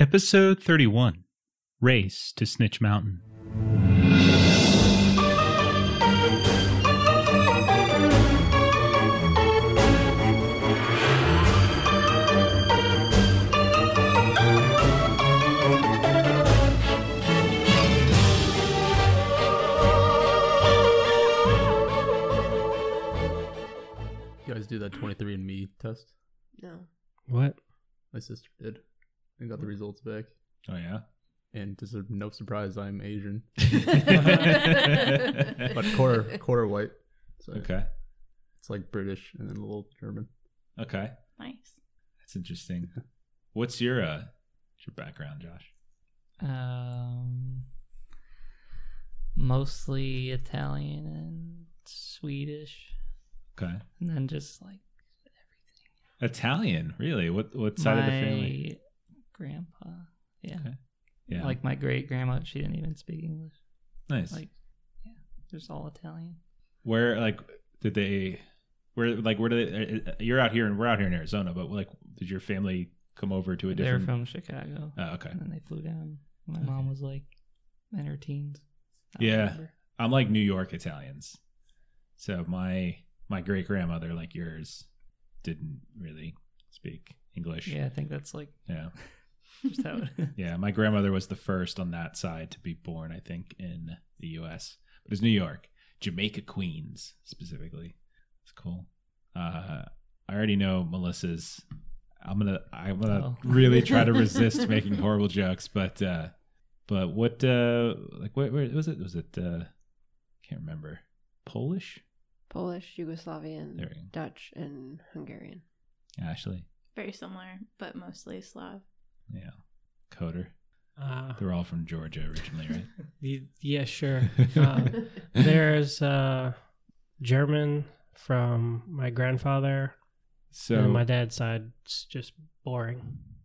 Episode 31 Race to Snitch Mountain. You guys do that 23andMe test? No. What? My sister did. And got the results back. Oh yeah. And to sur- no surprise, I'm Asian, but quarter quarter white. So Okay. it's like British and then a little German. Okay. Nice. That's interesting. What's your uh what's your background, Josh? Um, mostly Italian and Swedish, Okay. and then just like everything. Italian, really? What what side my of the family? Grandpa. Yeah, Okay. Yeah. like my great grandma. She didn't even speak English. nice. Like, yeah, just all Italian. where like did they where like where did they, uh, you're out here and we're out here in Arizona, but like did your family come over to a different? They're from Chicago, Oh, okay. and then they flew down. My Okay. mom was like in her teens. Yeah. remember. I'm like New York Italians. So my my great grandmother, like yours, didn't really speak English. Yeah, I think that's like Yeah. Just how Yeah. My grandmother was the first on that side to be born, I think, in the US. But it's New York. Jamaica Queens specifically. It's cool. Uh I already know Melissa's I'm gonna I'm gonna Oh. really try to resist making horrible jokes, but uh but what uh like where, where was it? Was it uh can't remember. Polish? Polish, Yugoslavian, There we go. Dutch, and Hungarian. Ashley. Very similar, but mostly Slav. Yeah. Coder. Uh, They're all from Georgia originally, right? y- yeah, sure. Uh, there's uh, German from my grandfather, So and my dad's side. It's just boring.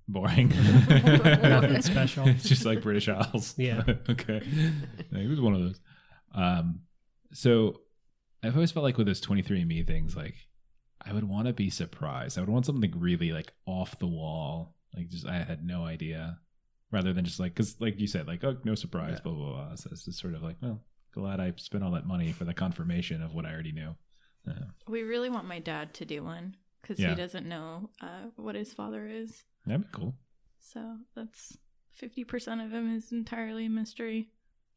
boring. Nothing special. It's just like British Isles. Yeah. okay. He was one of those. Um, so I've always felt like with those 23andMe things, like I would want to be surprised. I would want something really like off the wall. Like just I had no idea, rather than just like because like you said, like oh no surprise, blah blah blah. So it's just sort of like well, glad I spent all that money for the confirmation of what I already knew. Yeah. We really want my dad to do one because Yeah. he doesn't know uh, what his father is. That'd be cool. So that's 50% of him is entirely a mystery.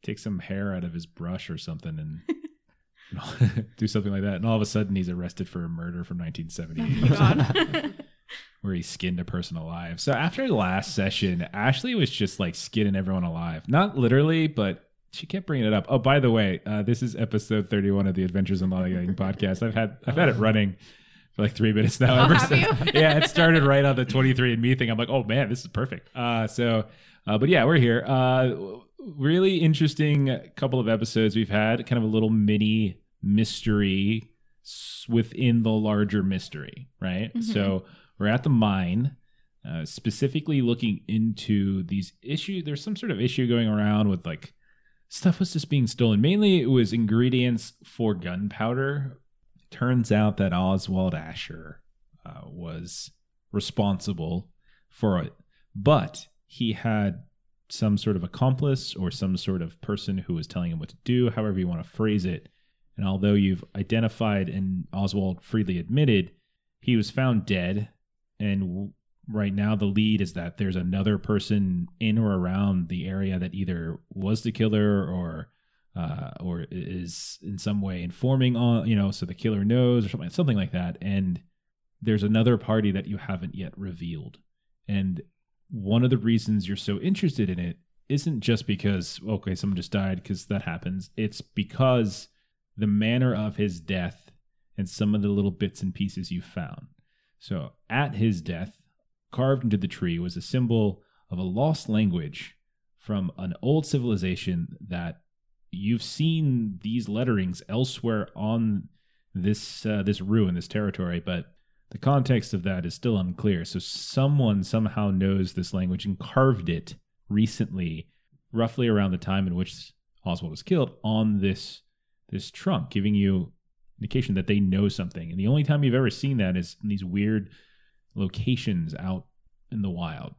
take some hair out of his brush or something and do something like that. And all of a sudden he's arrested for a murder from Oh 1978 my god. where he skinned a person alive. So after the last session, Ashley was just like skinning everyone alive. Not literally, but she kept bringing it up. Oh, by the way, uh, this is episode 31 of the Adventures in Lollygagging podcast. I've had I've had it running for like three minutes now. Oh, ever since- yeah, it started right on the 23 and Me thing. I'm like, oh man, this is perfect. Uh, so, uh, but yeah, we're here. Uh, really interesting couple of episodes we've had. Kind of a little mini mystery within the larger mystery, right? Mhm. So we're at the mine. Uh, specifically looking into these issues there's some sort of issue going around with like stuff was just being stolen mainly it was ingredients for gunpowder turns out that oswald asher uh, was responsible for it but he had some sort of accomplice or some sort of person who was telling him what to do however you want to phrase it and although you've identified and oswald freely admitted he was found dead and right now the lead is that there's another person in or around the area that either was the killer or uh, or is in some way informing on you know so the killer knows or something something like that. And there's another party that you haven't yet revealed. And one of the reasons you're so interested in it isn't just because okay someone just died because that happens. It's because the manner of his death and some of the little bits and pieces you found so at his death carved into the tree was a symbol of a lost language from an old civilization that you've seen these letterings elsewhere on this uh, this ruin, this territory, but the context of that is still unclear. So someone somehow knows this language and carved it recently, roughly around the time in which Oswald was killed, on this this trunk, giving you indication that they know something. And the only time you've ever seen that is in these weird locations out in the wild.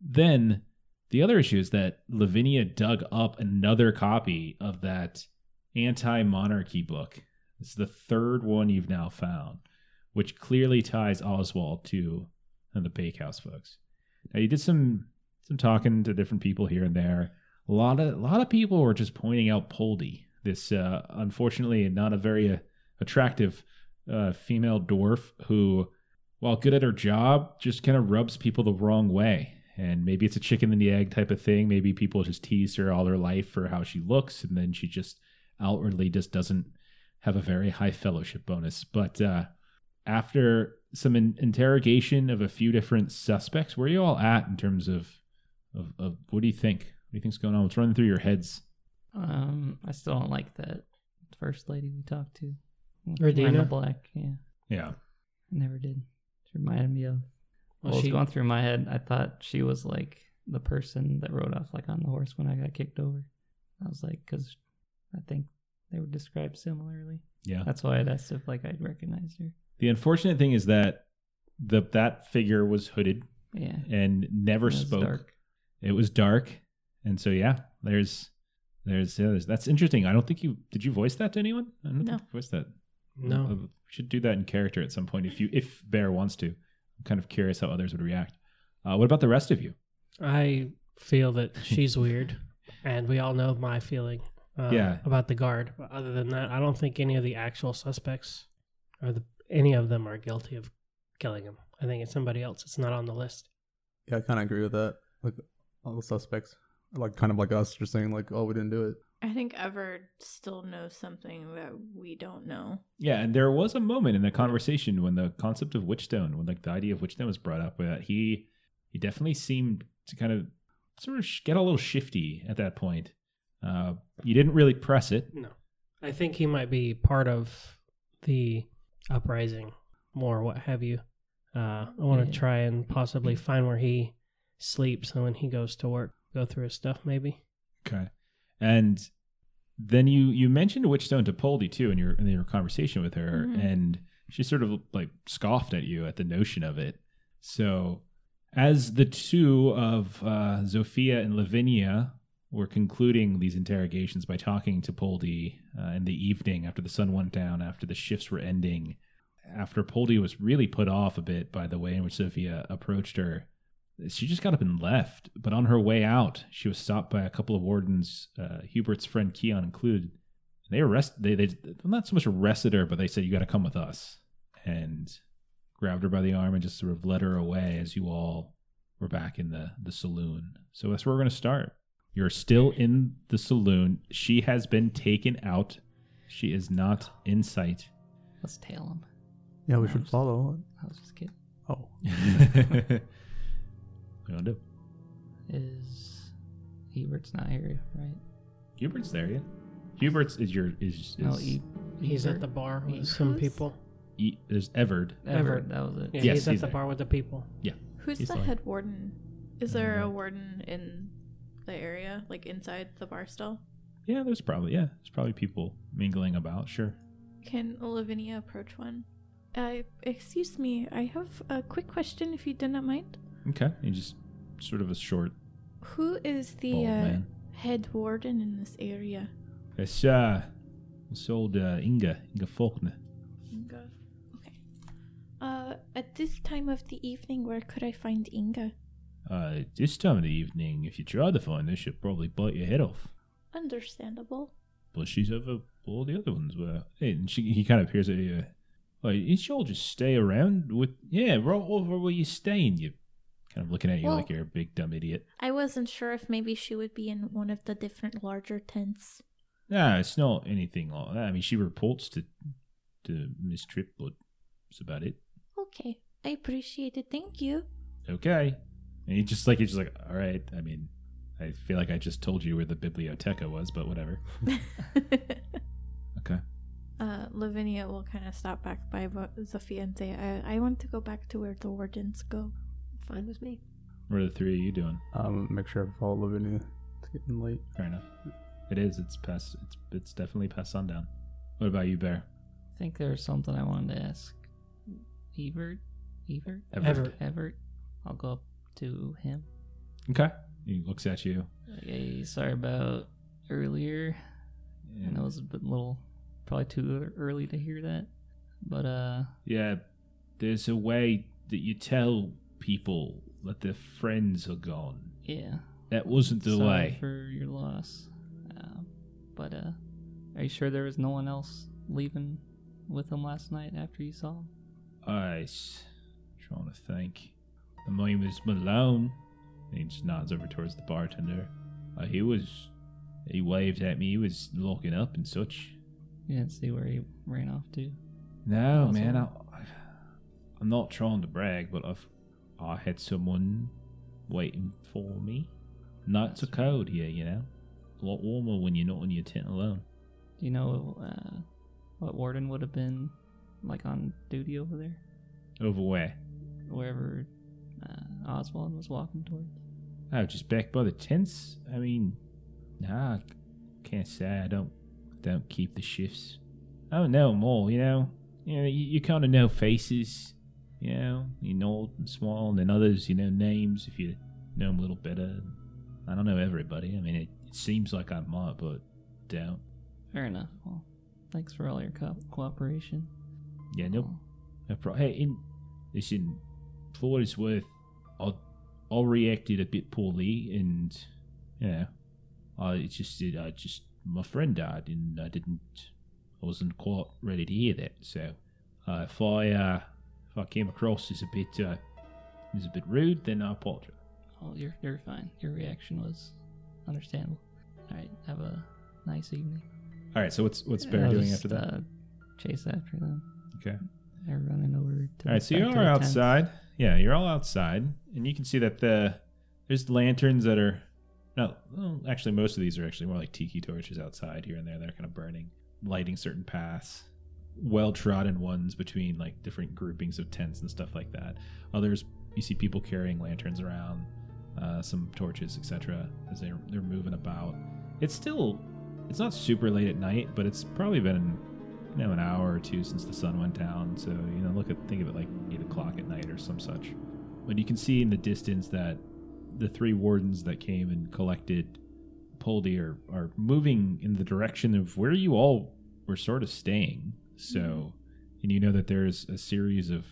Then the other issue is that Lavinia dug up another copy of that anti-monarchy book. It's the third one you've now found, which clearly ties Oswald to the Bakehouse folks. Now you did some some talking to different people here and there. A lot of a lot of people were just pointing out Poldy, this uh, unfortunately not a very uh, attractive uh, female dwarf who, while good at her job, just kind of rubs people the wrong way. And maybe it's a chicken and the egg type of thing. Maybe people just tease her all her life for how she looks, and then she just outwardly just doesn't have a very high fellowship bonus. But uh, after some in- interrogation of a few different suspects, where are you all at in terms of, of, of what do you think? What do you think's going on? What's running through your heads? Um, I still don't like that first lady we talked to. Radina? The black, yeah. Yeah. I never did. She reminded me of Well, what was she- going through my head. I thought she was like the person that rode off like on the horse when I got kicked over. I was like, because I think they were described similarly. Yeah. That's why I'd asked if like I'd recognized her. The unfortunate thing is that the that figure was hooded Yeah. and never It spoke. dark. It was dark, and so yeah, there's there's, yeah, there's that's interesting. I don't think you did you voice that to anyone? I don't No. think you voiced that. No. Uh, we should do that in character at some point if you if Bear wants to. I'm kind of curious how others would react. Uh, what about the rest of you? I feel that she's weird, and we all know my feeling uh, Yeah. about the guard. But other than that, I don't think any of the actual suspects or the any of them are guilty of killing him. I think it's somebody else. It's not on the list. Yeah, I kind of agree with that. Like all the suspects, are like kind of like us, just saying like, "Oh, we didn't do it." I think Everett still knows something that we don't know. Yeah, and there was a moment in the conversation when the concept of Witchstone, when like the idea of Witchstone was brought up, that he he definitely seemed to kind of sort of sh- get a little shifty at that point. Uh, you didn't really press it. No, I think he might be part of the uprising, more what have you. Uh, I want to Yeah. try and possibly find where he sleeps, and when he goes to work, go through his stuff. Maybe. Okay. And then you you mentioned Witchstone to Poldy too in your in your conversation with her, Mhm. and she sort of like scoffed at you at the notion of it. So, as the two of uh, Zofia and Lavinia were concluding these interrogations by talking to Poldy uh, in the evening after the sun went down, after the shifts were ending, after Poldy was really put off a bit by the way in which Zofia approached her, she just got up and left. But on her way out, she was stopped by a couple of wardens, uh, Hubert's friend Keon included. They arrested. They they not so much arrested her, but they said you got to come with us, and grabbed her by the arm and just sort of led her away as you all were back in the the saloon. So that's where we're going to start. You're still in the saloon. She has been taken out. She is not in sight. Let's tail him. Yeah, we No, should just- follow. I was just kidding. Oh, what you want to do? Is Hubert's not here, right? Hubert's there, yeah. Hubert's is your is, is No, E- He's at the bar with Who's- some people. E- there's Everard. Everett. That was it. Yeah, Yes, he's at he's the there. bar with the people. Yeah. Who's He's the like- head warden? Is there Uh, a warden in the area, like inside the bar still? Yeah, there's probably yeah, there's probably people mingling about. Sure. Can Lavinia approach one? Uh, excuse me, I have a quick question if you do not mind. Okay. You just sort of a short Who is the bald uh, man. head warden in this area? It's uh, it's old uh, Inga Inga Faulkner. Inga. Okay. Uh, at this time of the evening, where could I find Inga? Uh, this time of the evening, if you try to find her, she'll probably bite your head off. Understandable. But she's over all the other ones. Where hey, and she, he kind of appears at you. Like, you should all just stay around with yeah, right over where you're staying. You kind of looking at you Well- like you're a big dumb idiot. I wasn't sure if maybe she would be in one of the different larger tents. Nah, it's not anything like that. I mean, she reports to to Miss Tripp, but that's about it. Okay, I appreciate it. Thank you. Okay. And he just like he's just like, all right. I mean, I feel like I just told you where the biblioteca was, but whatever. Okay. uh, Lavinia will kind of stop back by Zofia and say, I-, I want to go back to where the wardens go. Fine with me. What are the three of you doing? um, make sure I follow Lavinia. It's getting late. Fair enough. It is. It's past. It's it's definitely past sundown. What about you, Bear? I think there's something I wanted to ask. Evert? Evert? Everett. Everett. Everett. I'll go up to him. Okay. He looks at you. Like, hey, sorry about earlier. I know it was a bit little, probably too early to hear that, but uh, Yeah, there's a way that you tell people that their friends are gone. yeah. That wasn't the sorry way. for your loss. Uh, but uh, are you sure there was no one else leaving with him last night after you saw him? I was trying to think. The name was Malone. He just nods over towards the bartender. Uh, he was. He waved at me. He was looking up and such. You didn't see where he ran off to. No, man. I, I'm not trying to brag, but I've I had someone waiting for me. Nights are cold here, you know. A lot warmer when you're not in your tent alone. Do you know uh, what warden would have been like on duty over there, Over where? wherever uh, Oswald was walking towards? Oh, just back by the tents. I mean, nah, I can't say I don't don't keep the shifts. I don't know 'em all, you know. You know, you, you kind of know faces, you know. You know old and small, and then others, you know names if you know them a little better. I don't know everybody. I mean, it, it seems like I might, but don't. Fair enough. Well, thanks for all your co- cooperation. Yeah, nope. No pro- hey, in listen, for what it's worth, I I reacted a bit poorly, and you know, I it's just it, I just my friend died, and I didn't, I wasn't quite ready to hear that. So, uh, if I uh, if I came across as a bit uh, as a bit rude, then I apologize. Oh, you're you're fine. Your reaction was understandable. All right, have a nice evening. All right, so what's what's Bear I'll doing just, after that? Uh, chase after them. Okay. They're running over to. All right, so you to are outside. Yeah, you're all outside, and you can see that the there's lanterns that are no, well, actually most of these are actually more like tiki torches outside here and there. They're kind of burning, lighting certain paths, well trodden ones between like different groupings of tents and stuff like that. Others you see people carrying lanterns around, uh, some torches, etc. As they're they're moving about. It's still it's not super late at night, but it's probably been you know an hour or two since the sun went down. So you know, look at think of it like eight o'clock at night or some such. But you can see in the distance that the three wardens that came and collected Poldy are, are moving in the direction of where you all were sort of staying. So, and you know that there's a series of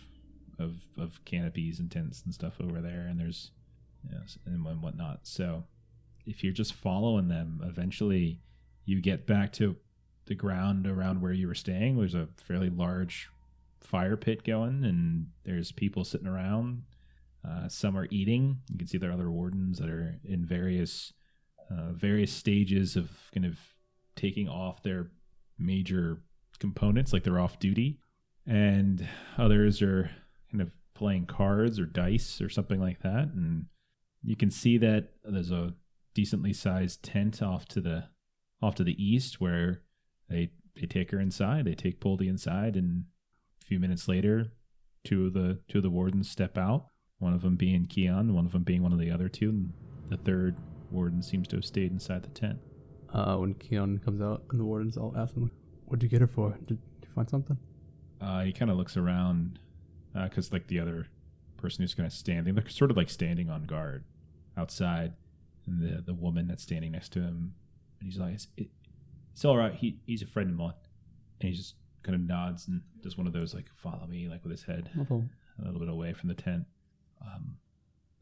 of of canopies and tents and stuff over there, and there's yes and and whatnot. So, if you're just following them, eventually you get back to the ground around where you were staying. There's a fairly large fire pit going, and there's people sitting around. Uh, some are eating. You can see there are other wardens that are in various uh, various stages of kind of taking off their major components, like they're off duty, and others are kind of playing cards or dice or something like that. And you can see that there's a decently sized tent off to the off to the east where they they take her inside. They take Poldy inside, and a few minutes later, two of the two of the wardens step out. One of them being Keon, one of them being one of the other two, and the third warden seems to have stayed inside the tent. Uh, when Keon comes out and the wardens, I'll ask him, "What'd you get her for? Did you find something?" Uh, he kind of looks around because, like, the other person who's kind of standing, they're sort of like standing on guard outside, and the the woman that's standing next to him, and he's like, "It's, it, it's all right. He he's a friend of mine," and he just kind of nods and does one of those like "follow me" like with his head a little bit away from the tent. Um,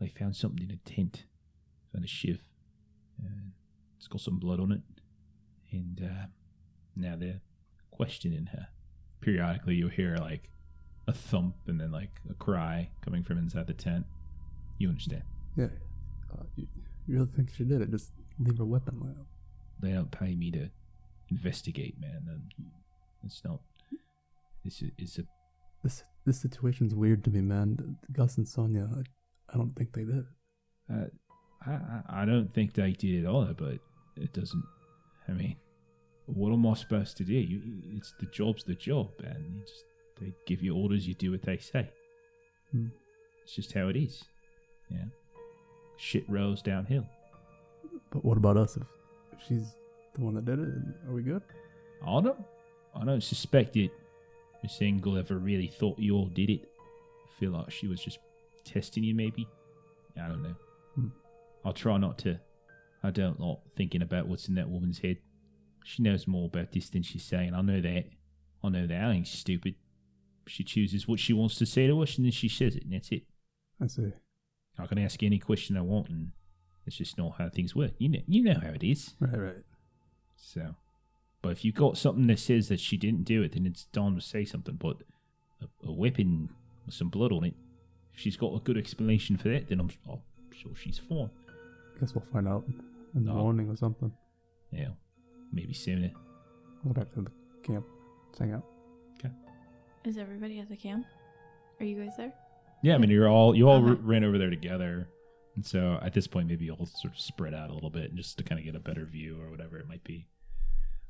they found something in a tent, found a shiv. Uh, it's got some blood on it, and uh, now they're questioning her. Periodically, you'll hear like a thump and then like a cry coming from inside the tent. You understand? yeah, uh, you, you really think she did it? Just leave her weapon. Like, They don't pay me to investigate, man. And it's not. It's a, it's a this this situation's weird to me, man. Gus and Sonia, I, I don't think they did. it. Uh, I, I I don't think they did it either, but it doesn't. I mean, what am I supposed to do? You, it's the job's the job, and you just they give you orders, you do what they say. Hmm. It's just how it is. Yeah. Shit rolls downhill. But what about us? If, if she's the one that did it, are we good? I don't. I don't suspect it. Miss Engel ever really thought you all did it. I feel like she was just testing you, maybe. I don't know. I'll try not to. I don't like thinking about what's in that woman's head. She knows more about this than she's saying. I know that. I know that. I ain't stupid. She chooses what she wants to say to us, and then she says it, and that's it. I see. I can ask any question I want, and it's just not how things work. You know, you know how it is. Right, right. So, but if you got something that says that she didn't do it, then it's time to say something. But a, a weapon with some blood on it, if she's got a good explanation for that, then I'm, I'm sure she's fine. Guess we'll find out in the No. morning or something. Yeah, maybe sooner. Go back to the camp. Let's hang out. Okay. Is everybody at the camp? Are you guys there? Yeah, I mean, you're all you all Okay. ran over there together, and so at this point, maybe you'll sort of spread out a little bit and just to kind of get a better view or whatever it might be.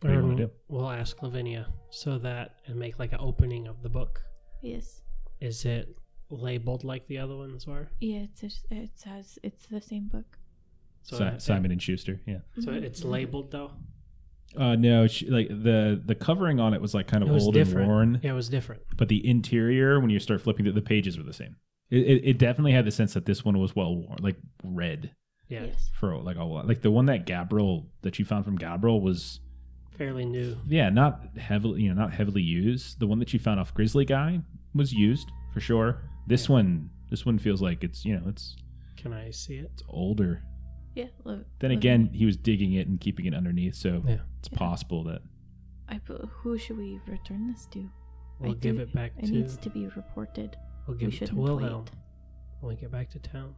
What do you want to do? We'll ask Lavinia so that and make like an opening of the book. Yes. Is it labeled like the other ones were? Yeah, it's just, it says it's the same book. So Si- it- Simon and Schuster. Yeah. So Mhm. it's labeled though. Uh, no, she, like the the covering on it was like kind of old different. and worn. Yeah, it was different. but the interior when you start flipping through the pages were the same it, it, it definitely had the sense that this one was well worn like red Yeah, Yes. for like a lot like the one that gabriel that you found from gabriel was fairly new. yeah not heavily you know not heavily used the one that you found off grizzly guy was used for sure this Yeah. one this one feels like it's you know it's Can I see it? it's older Yeah. Lo- then Lo- again he was digging it and keeping it underneath so Yeah. it's Yeah. possible that I put, who should we return this to? We'll I give do- it back It to. needs to be reported. we'll we give it to shouldn't Wilhelm wait. when we get back to town.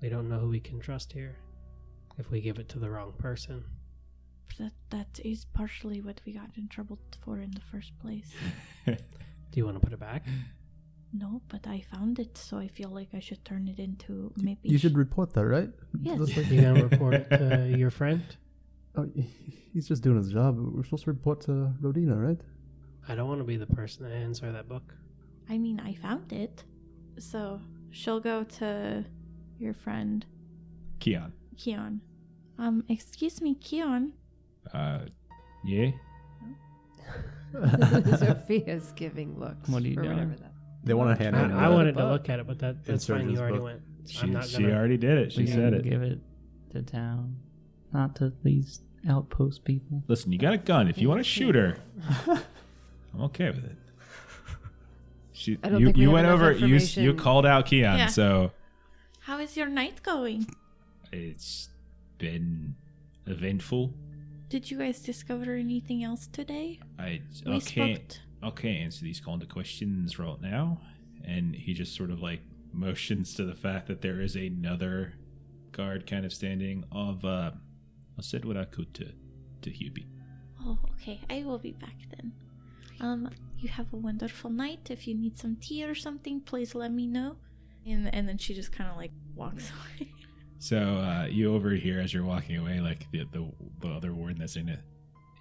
We don't know who we can trust here. If we give it to the wrong person, That that is partially what we got in trouble for in the first place. do you want to put it back? No, but I found it, so I feel like I should turn it into maybe. You should sh- report that, right? Yes. Like- You gonna report it to your friend? Oh, he's just doing his job. We're supposed to report to Rodina, right? I don't want to be the person that hands her that book. I mean, I found it, so she'll go to your friend keon Keon. Um, excuse me, Keon. uh yeah Zofia's giving looks. What are you or doing? whatever that. They want to hand I, in. I wanted to look at it, but that, that's Insert fine. You his already book. went. she, I'm not she gonna. already did it she We said can it Give it to town, not to these outpost people. Listen, you got a gun. If you want to shoot her, I'm okay with it. She, I don't you think we you have went enough over. You you information. called out Keon, Yeah. so How is your night going? it's been eventful. Did you guys discover anything else today? I We I can't spoke. Can't answer these kind of questions right now. And he just sort of like motions to the fact that there is another guard kind of standing. Of uh, I said what I could to to Hubie. Oh, okay. I will be back then. Um, you have a wonderful night. If you need some tea or something, please let me know. And and then she just kind of like walks away. So uh, you overhear as you're walking away, like the the, the other warden that's in it.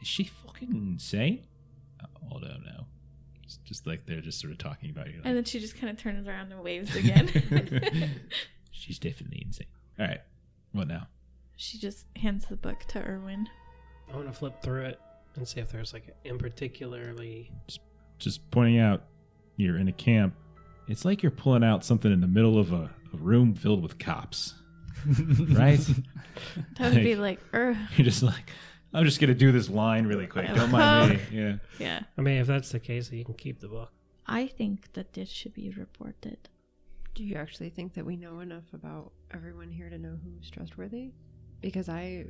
Is she fucking insane? I don't know. It's just like they're just sort of talking about you. and then she just kind of turns around and waves again. She's definitely insane. All right, what now? she just hands the book to Erwin. I want to flip through it and see if there's like in particularly. Just pointing out, you're in a camp. It's like you're pulling out something in the middle of a, a room filled with cops, right? That would be like, er, you're just like, I'm just gonna do this line really quick. Don't mind me. Yeah. yeah. I mean, if that's the case, you can keep the book. I think that this should be reported. Do you actually think that we know enough about everyone here to know who's trustworthy? Because I,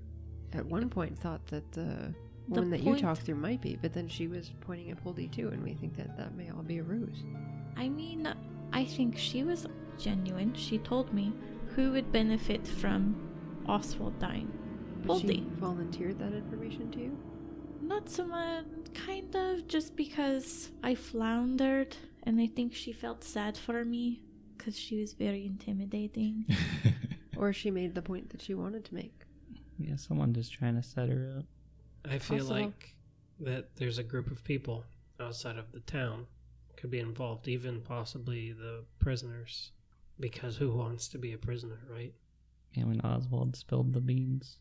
at one point, thought that the, The one that point- you talked through might be, but then she was pointing at Poldy too, and we think that that may all be a ruse. I mean, I think she was genuine. She told me who would benefit from Oswald dying. But she volunteered that information to you. Not so much, kind of, just because I floundered and I think she felt sad for me because she was very intimidating. Or she made the point that she wanted to make. Yeah, someone just trying to set her up. I feel Also- like that there's a group of people outside of the town could be involved, even possibly the prisoners. Because who wants to be a prisoner, right? Yeah, when Oswald spilled the beans,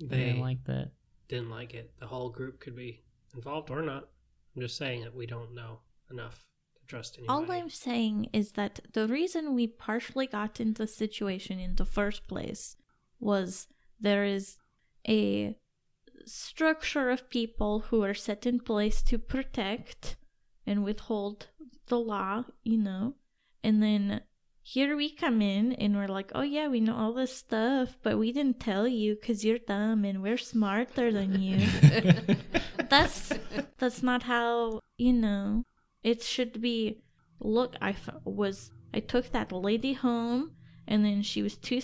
they They didn't like that. didn't like it. The whole group could be involved or not. I'm just saying that we don't know enough to trust anybody. All I'm saying is that the reason we partially got into the situation in the first place was there is a structure of people who are set in place to protect and withhold the law, you know. And then here we come in and we're like, oh yeah, we know all this stuff, but we didn't tell you because you're dumb and we're smarter than you. that's that's not how you know. It should be. Look, I f- was I took that lady home, and then she was too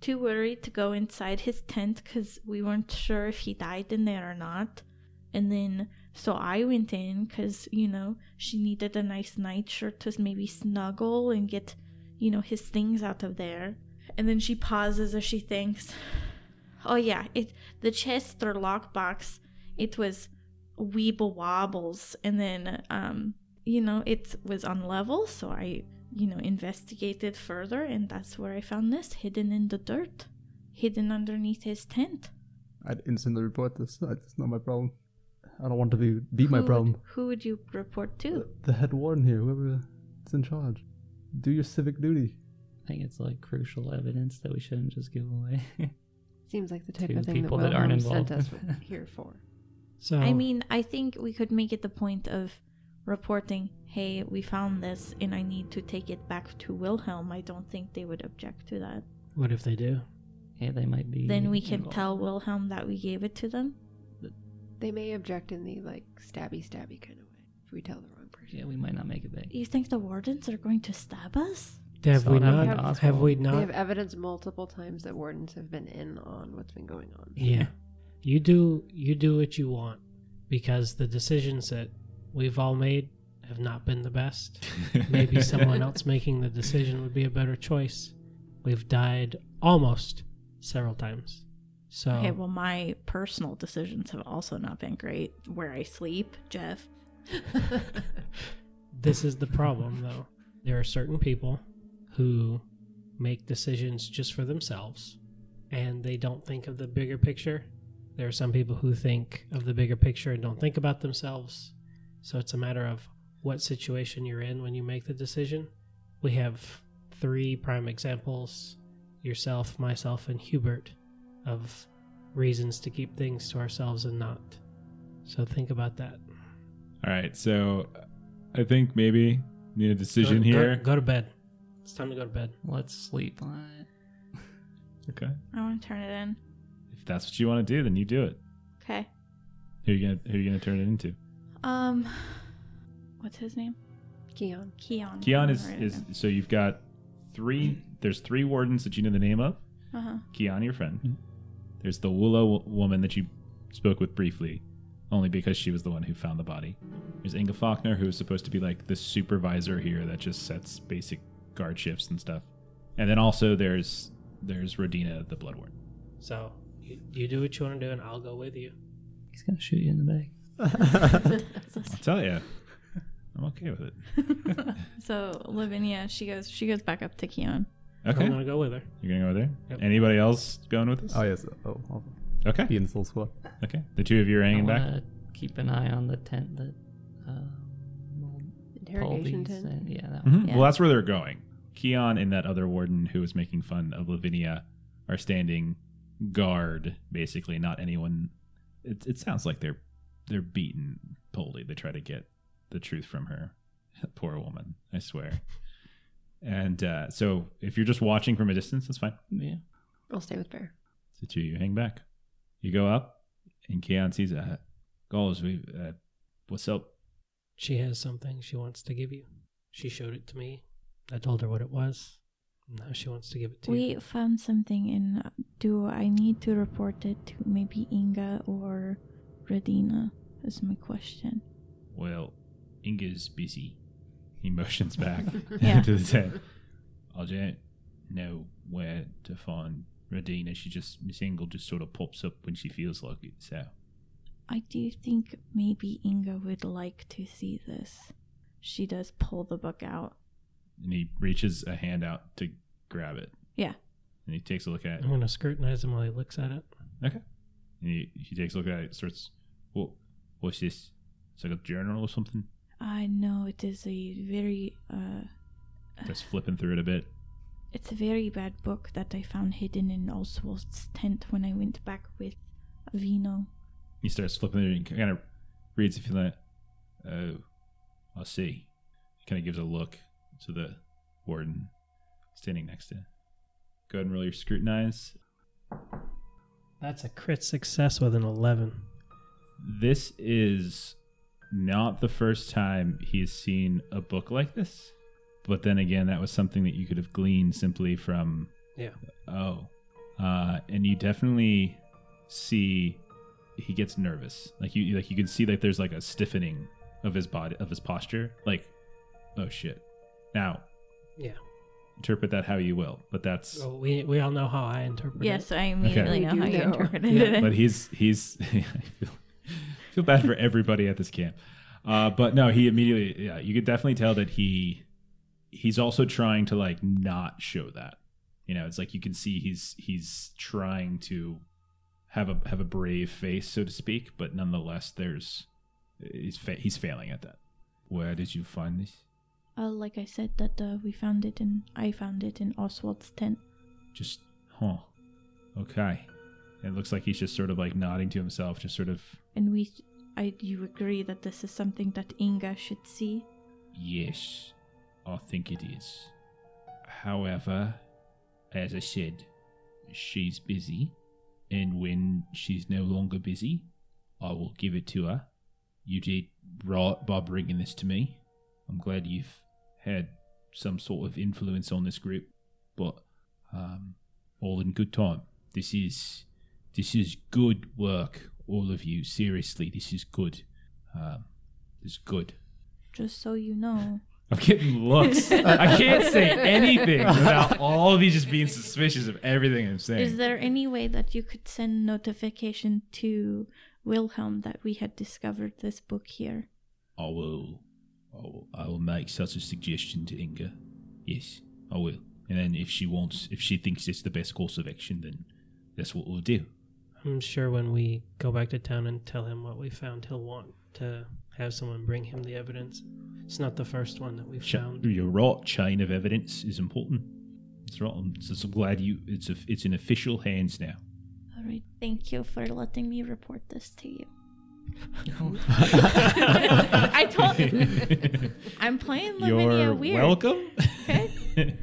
too worried to go inside his tent because we weren't sure if he died in there or not. And then so I went in because you know she needed a nice nightshirt to maybe snuggle and get you know his things out of there. And then she pauses as she thinks, "Oh yeah, it the chest or lockbox. It was weeble wobbles, and then um you know it was on level, so I you know investigated further, and that's where I found this hidden in the dirt, hidden underneath his tent. I'd instantly report this. It's not my problem. I don't want to be be my Who would- problem. Who would you report to? The, the head warden here, whoever is in charge. Do your civic duty. I think it's like crucial evidence that we shouldn't just give away. Seems like the type To of thing that people that aren't Wilhelm sent us here for. So I mean, I think we could make it the point of reporting, hey, we found this and I need to take it back to Wilhelm. I don't think they would object to that. what if they do? yeah, they might be. Then we can involved. tell Wilhelm that we gave it to them. They may object in the like stabby stabby kind of way if we tell the wrong person. Yeah, we might not make it back. You think the wardens are going to stab us? Have Saw we it happen not? to Have, Oswald. we They not? have evidence multiple times that wardens have been in on what's been going on. Yeah. You do you do what you want because the decisions that we've all made have not been the best. Maybe someone else making the decision would be a better choice. We've died almost several times. So Okay, well, my personal decisions have also not been great. Where I sleep, Jeff. this is the problem though. There are certain people who make decisions just for themselves and they don't think of the bigger picture. There are some people who think of the bigger picture and don't think about themselves. So it's a matter of what situation you're in when you make the decision. We have three prime examples yourself, myself, and Hubert of reasons to keep things to ourselves and not. So think about that. All right, so I think maybe need a decision Go- go- here. Go, to bed. It's time to go to bed. Let's sleep on it. Okay, I want to turn it in. if that's what you want to do, then you do it. Okay. Who are you gonna Who are you gonna turn it into? Um, what's his name? Keon. Keon. Keon is is so you've got three. There's three wardens that you know the name of. Uh huh. Keon, your friend. There's the Woola w- woman that you spoke with briefly, only because she was the one who found the body. There's Inga Faulkner, who is supposed to be like the supervisor here that just sets basic guard shifts and stuff. And then also there's there's Rodina, the Blood Warden. So you, you do what you want to do, and I'll go with you. He's gonna shoot you in the back. I'll tell you, I'm okay with it. so Lavinia, she goes. She goes back up to Keon. Okay, I'm gonna go with her. you're gonna go there. Yep. Anybody else going with us? Oh yes. Oh, I'll Okay, be in the soul squad. okay. The two of you are I hanging back. keep an eye on the tent that. Um, Interrogation tent. and- yeah, that one. Mhm. Yeah. Well, that's where they're going. Keon and that other warden who was making fun of Lavinia are standing guard, basically. Not anyone. It, it sounds like they're they're beating Poldy. They try to get the truth from her. Poor woman, I swear. And uh, so, if you're just watching from a distance, that's fine. Yeah. I'll stay with Bear. So, two, you hang back. You go up, and Keon sees uh, Goals. We, uh, what's up? She has something she wants to give you. She showed it to me. I told her what it was. Now she wants to give it to We you. found something and Do I need to report it to maybe Inga or Radina? Is my question. Well, Inga's busy. He motions back Yeah. to the tent. I don't know where to find Radina. She just Miss Ingle just sort of pops up when she feels like it. So I do think maybe Inga would like to see this. She does pull the book out. and he reaches a hand out to grab it. Yeah. And he takes a look at it. I'm gonna scrutinize him while he looks at it. Okay. And he, he takes a look at it. Starts. What? What's this? It's like a journal or something. I know it is a very uh Starts flipping through it a bit. It's a very bad book that I found hidden in Oswald's tent when I went back with Vino. He starts flipping it and kind of reads if you like, oh, I see. He kind of gives a look to the warden standing next to him. Go ahead and roll your scrutinize. That's a crit success with an 11. This is not the first time he's seen a book like this. But then again, that was something that you could have gleaned simply from Yeah. Oh. Uh, and you definitely see he gets nervous. Like you like you can see like there's like a stiffening of his body of his posture. Like, oh shit. Now, Yeah. interpret that how you will. But that's Well, we, we all know how I interpret Yes, it. Yes, I immediately We know do how you know. interpreted Yeah, it. but he's he's I feel, feel bad for everybody at this camp. Uh, but no, he immediately yeah, you could definitely tell that he he's also trying to like not show that. You know, it's like you can see he's he's trying to have a have a brave face, so to speak, but nonetheless, there's he's fa- he's failing at that. Where did you find this? Uh, like I said, that uh, we found it and I found it in Oswald's tent. Just huh? Okay. It looks like he's just sort of like nodding to himself, just sort of And we, I, you agree that this is something that Inga should see? Yes, I think it is. However, as I said, she's busy, and when she's no longer busy, I will give it to her. You did right by bringing this to me. I'm glad you've had some sort of influence on this group, but um, all in good time. This is this is good work, all of you. Seriously, this is good. Um, this is good. Just so you know. I'm getting looks. I can't say anything without all of you just being suspicious of everything I'm saying. Is there any way that you could send notification to Wilhelm that we had discovered this book here? I will, I will. I will make such a suggestion to Inga. Yes, I will. And then if she wants, if she thinks it's the best course of action, then that's what we'll do. I'm sure when we go back to town and tell him what we found, he'll want to have someone bring him the evidence. It's not the first one that we've Ch- found. You're right. Chain of evidence is important. It's right. I'm just I'm glad you. It's a, it's in official hands now. All right. Thank you for letting me report this to you. I told I'm playing Lavinia You're weird. welcome. Okay.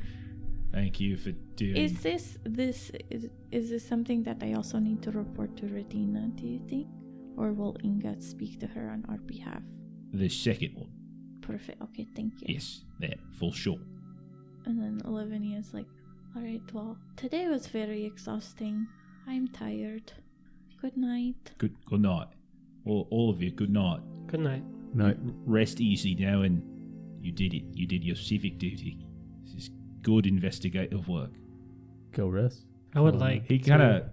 Thank you for doing. Is this this is, is this something that I also need to report to Radina, do you think? Or will Inga speak to her on our behalf? the second one. Perfect. Okay, thank you. Yes, that for sure. And then Lavinia's like, Alright, well, today was very exhausting. I'm tired. Good night. Good good night. All, all of you, good night. Good night. No, Rest easy now and you did it. You did your civic duty. This is good investigative work. go rest. I would Um, like. He kind of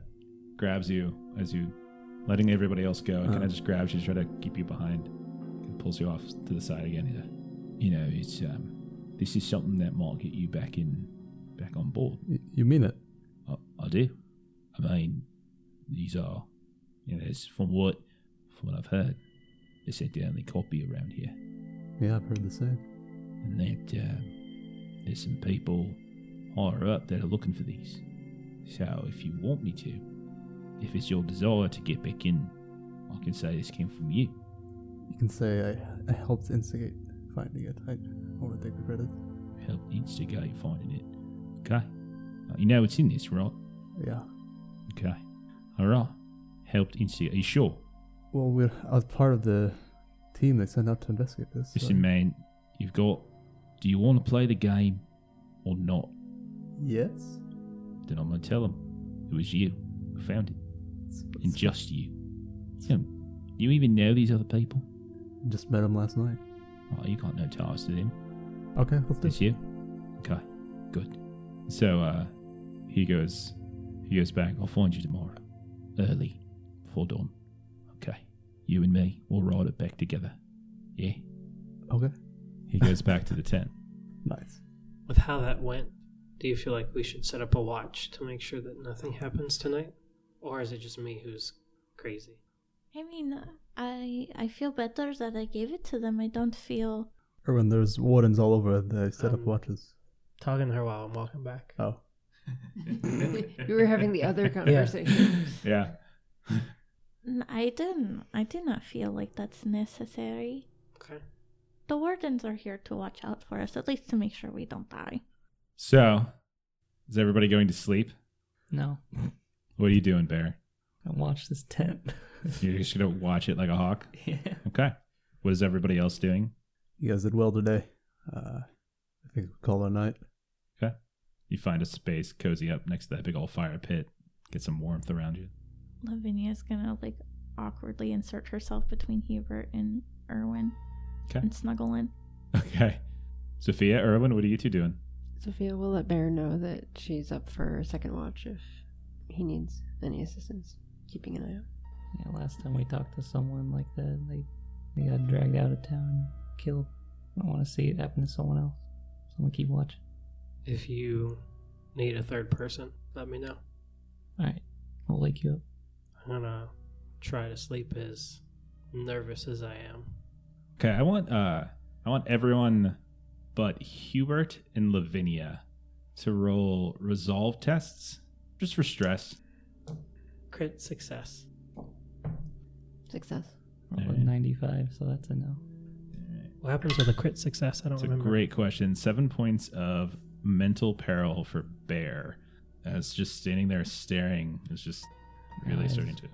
grabs you as you letting everybody else go and kind of just grabs you to try to keep you behind and pulls you off to the side again. You know, it's um this is something that might get you back in back on board. You mean it? I, I do. I mean, these are, you know, it's from what from what I've heard, they said the only copy around here, Yeah, I've heard the same. and that um, there's some people higher up that are looking for these. So if you want me to, if it's your desire to get back in, I can say this came from you. You can say I, I helped instigate finding it. I, I want to take the credit. Help instigate finding it. Okay. Uh, you know it's in this, right? Yeah. Okay. All right. Helped instigate. Are you sure? Well, we're I was part of the team they sent out to investigate this. so- Listen, man, you've got. Do you want to play the game or not? Yes. Then I'm going to tell them it was you who found it, and just you. You, know, you even know these other people? Just met him last night. Oh, you got no ties to them. Okay, let's do It's it. you. Okay, good. So uh, he goes. He goes back. I'll find you tomorrow, early, before dawn. Okay, you and me, we'll ride it back together. Yeah. Okay. He goes back to the tent. Nice. With how that went, do you feel like we should set up a watch to make sure that nothing happens tonight? Or is it just me who's crazy? I mean, I I feel better that I gave it to them. I don't feel Or when there's wardens all over, they set up Um, watches. talking to her while I'm walking back. Oh, you were having the other conversation. yeah. N- I didn't. I did not feel like that's necessary. Okay. The wardens are here to watch out for us, at least to make sure we don't die. So, is everybody going to sleep? No, What are you doing, Bear? I watched this tent. You're just gonna watch it like a hawk. yeah. Okay. What is everybody else doing? you guys did well today. Uh, I think we'll call it a night. Okay. You find a space, cozy up next to that big old fire pit, get some warmth around you. Lavinia's gonna like awkwardly insert herself between Hubert and Erwin Okay. and snuggle in. Okay. Zofia, Erwin, what are you two doing? Zofia will let Bear know that she's up for a second watch if he needs any assistance. Keeping an eye out. Yeah, last time we talked to someone like that, they they got dragged out of town, killed. I don't want to see it happen to someone else. So I'm gonna keep watching. If you need a third person, let me know. All right, I'll wake you up. I'm gonna try to sleep as nervous as I am. Okay, I want uh I want everyone but Hubert and Lavinia to roll resolve tests just for stress. Crit success. Success. I Alright. 95, so that's a no. What happens with a crit success? I don't know. It's a remember. great question. Seven points of mental peril for Bear. As just standing there staring is just really Nice. starting to.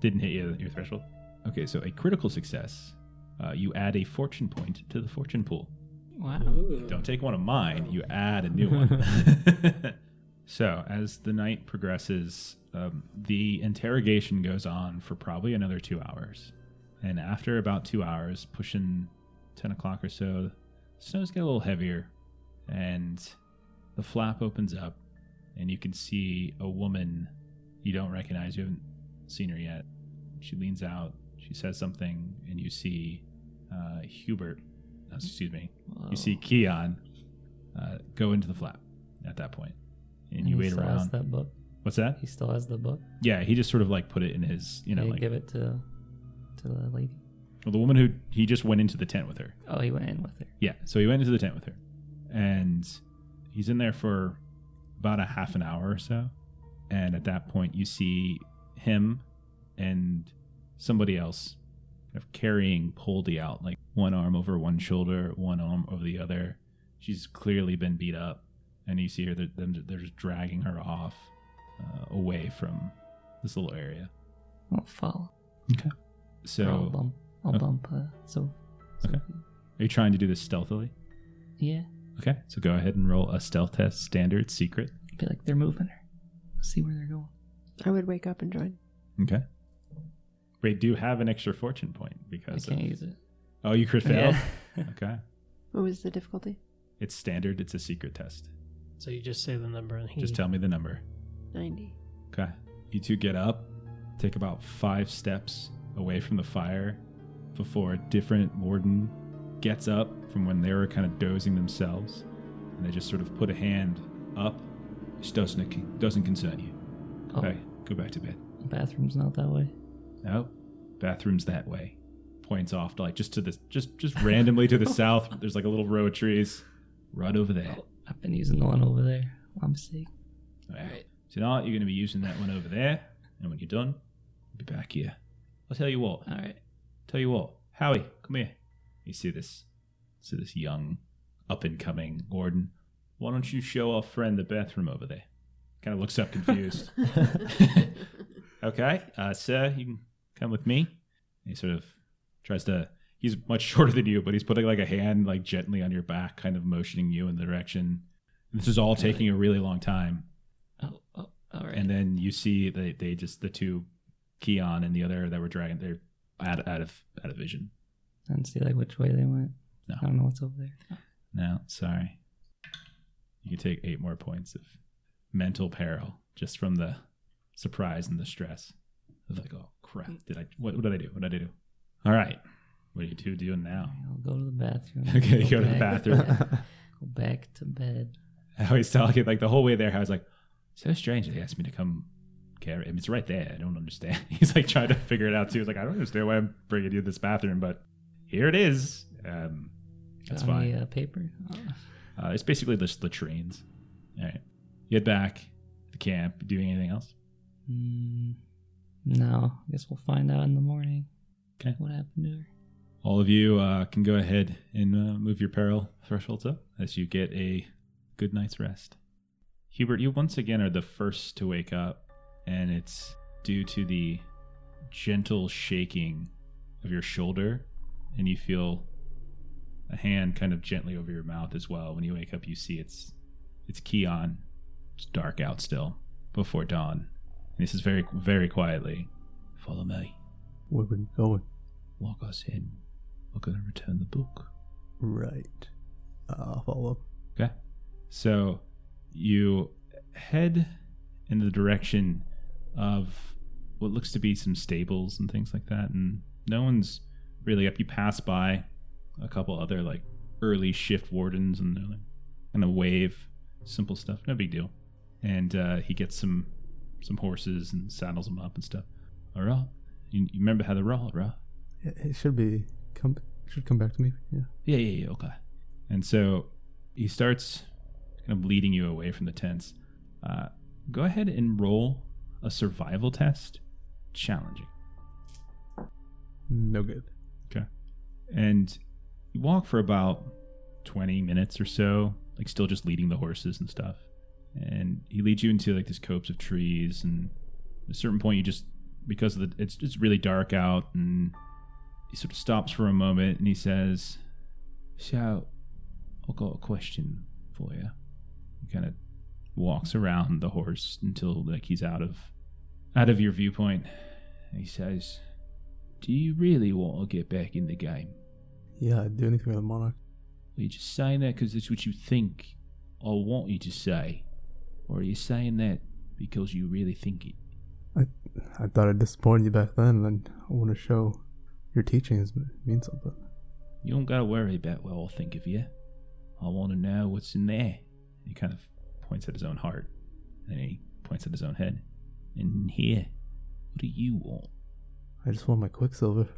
Didn't hit you your threshold. Okay, so a critical success. Uh, you add a fortune point to the fortune pool. Wow. Ooh. Don't take one of mine. You add a new one. so as the night progresses, um, the interrogation goes on for probably another two hours, and after about two hours, pushing ten o'clock or so, snows get a little heavier, and the flap opens up, and you can see a woman you don't recognize. You haven't seen her yet. She leans out. She says something, and you see uh, Hubert. Excuse me. Whoa. You see Keon uh, go into the flap at that point, and And you he wait still Has around. that book. What's that? He still has the book. Yeah, he just sort of like put it in his, you know, like give it to to the lady. well, the woman who he just went into the tent with her. Oh, he went in with her. Yeah, so he went into the tent with her, and he's in there for about a half an hour or so, and at that point you see him and somebody else kind of carrying Poldy out, like one arm over one shoulder, one arm over the other. She's clearly been beat up, and you see her. They're, they're they're just dragging her off uh, away from this little area. I'll follow. Okay. So, I'll bump. I'll Okay. bump. Uh, so. Okay. Are you trying to do this stealthily? Yeah. Okay, so go ahead and roll a stealth test, standard, secret. Be like they're moving her. Let's see where they're going. I would wake up and join. Okay. Wait, do you have an extra fortune point I because can't of, use it. oh you crit failed? Yeah. okay, What was the difficulty? it's standard. It's a secret test. So you just say the number and he Just tell me the number. 90. Okay. You two get up, take about five steps away from the fire before a different warden gets up from when they were kind of dozing themselves, and they just sort of put a hand up. This doesn't doesn't concern you. Oh, Okay, go back to bed. the bathroom's not that way. No, bathroom's that way. Points off to like just to the just just randomly to the south. There's like a little row of trees. Right over there. Oh, I've been using the one over there. I'm sick. All right. So now you're going to be using that one over there, and when you're done, we'll be back here. I'll tell you what. All right. Tell you what. Howie, come here. You see this? See this young, up and coming Gordon. Why don't you show our friend the bathroom over there? Kind of looks up confused. okay, uh, sir, you can come with me. He sort of tries to. He's much shorter than you, but he's putting like a hand like gently on your back, kind of motioning you in the direction. This is all taking a really long time, Oh, oh all right. and then you see they they just the two, Keon and the other that were dragging, they're out out of out of vision. And see like which way they went. No. I don't know what's over there. No, sorry. You can take eight more points of mental peril just from the surprise and the stress of like, oh crap, mm. did I? What, what did I do? What did I do? All right, what are you two doing now? I'll go to the bathroom. Okay, go to the bathroom. Go back to bed. I always tell it like the whole way there. I was like, so strange. They asked me to come carry. him. it's right there. I don't understand. He's like trying to figure it out too. He's like, I don't understand why I'm bringing you to this bathroom, but here it is. Um, that's Got any, fine. uh, paper. Oh, Uh, it's basically just the latrines. All right. get back to the camp. Doing anything else? Mm, no, I guess we'll find out in the morning. Okay. What happened to her? All of you uh, can go ahead and uh, move your peril thresholds up as you get a good night's rest. Hubert, you once again are the first to wake up, and it's due to the gentle shaking of your shoulder, and you feel a hand kind of gently over your mouth as well. When you wake up, you see it's it's Keon. It's dark out still before dawn. And this is very very quietly. Follow me. Where we going? Like I said, we're gonna return the book. Right. Uh, I'll follow. Okay. So you head in the direction of what looks to be some stables and things like that, and no one's really up. You pass by a couple other like early shift wardens, and they're like kind of wave, simple stuff, no big deal. And uh, he gets some some horses and saddles them up and stuff. All right, you, you remember how to ride, right? Yeah, it should be come. Should come back to me. Yeah. Yeah, yeah, yeah, okay. And so he starts kind of leading you away from the tents. Uh, go ahead and roll a survival test. Challenging. No good. Okay. And you walk for about 20 minutes or so, like still just leading the horses and stuff. And he leads you into like this copse of trees. And at a certain point, you just, because of the, it's, it's really dark out and he sort of stops for a moment and he says, So, I've got a question for you. He kind of walks around the horse until like he's out of out of your viewpoint. He says, "Do you really want to get back in the game? Yeah, I'd do anything with the monarch. Are you just saying that because that's what you think I want you to say, or are you saying that because you really think it?" I thought I disappointed you back then, and I want to show your teachings mean something. You don't gotta worry about what I'll think of you. I want to know what's in there. He kind of points at his own heart, and he points at his own head. And here, what do you want? I just want my quicksilver.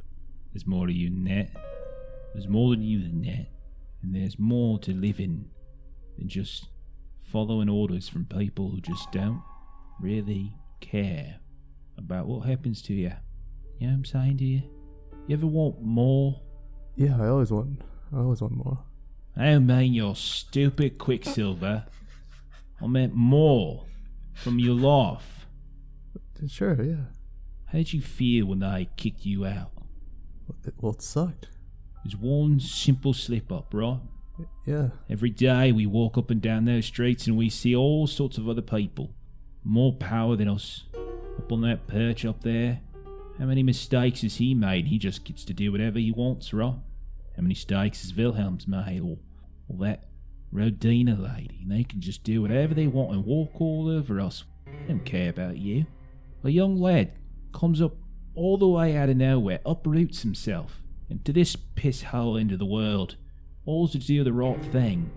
There's more to you than that. There's more to you than that. And there's more to living than just following orders from people who just don't really care about what happens to you. You know what I'm saying to you? You ever want more? Yeah, I always want. I always want more. Oh, I don't mean your stupid quicksilver. I meant more from your life. Sure, yeah. How'd you feel when they kicked you out? Well, it, well, it sucked. It was one simple slip up, right? Yeah. Every day we walk up and down those streets and we see all sorts of other people. More power than us. Up on that perch up there. How many mistakes has he made? He just gets to do whatever he wants, right? How many mistakes has Wilhelm's made? Or, or that Rodina lady? They can just do whatever they want and walk all over us. They don't care about you. A young lad comes up all the way out of nowhere, uproots himself into this piss hole into the world, all to do the right thing.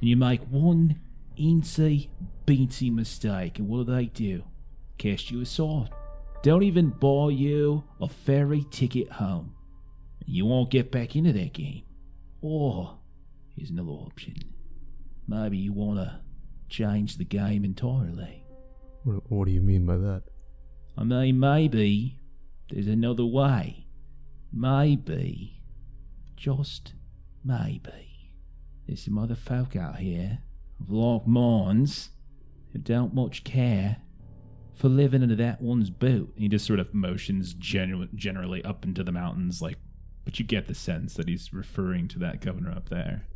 And you make one eensy, beansy mistake, and what do they do? Cast you aside. Don't even buy you a ferry ticket home. You won't get back into that game. Or, here's another option. Maybe you want to change the game entirely. What, what do you mean by that? I mean, maybe there's another way. Maybe, just maybe, there's some other folk out here of like minds who don't much care for living under that one's boot. He just sort of motions genu- generally up into the mountains, like, but you get the sense that he's referring to that governor up there.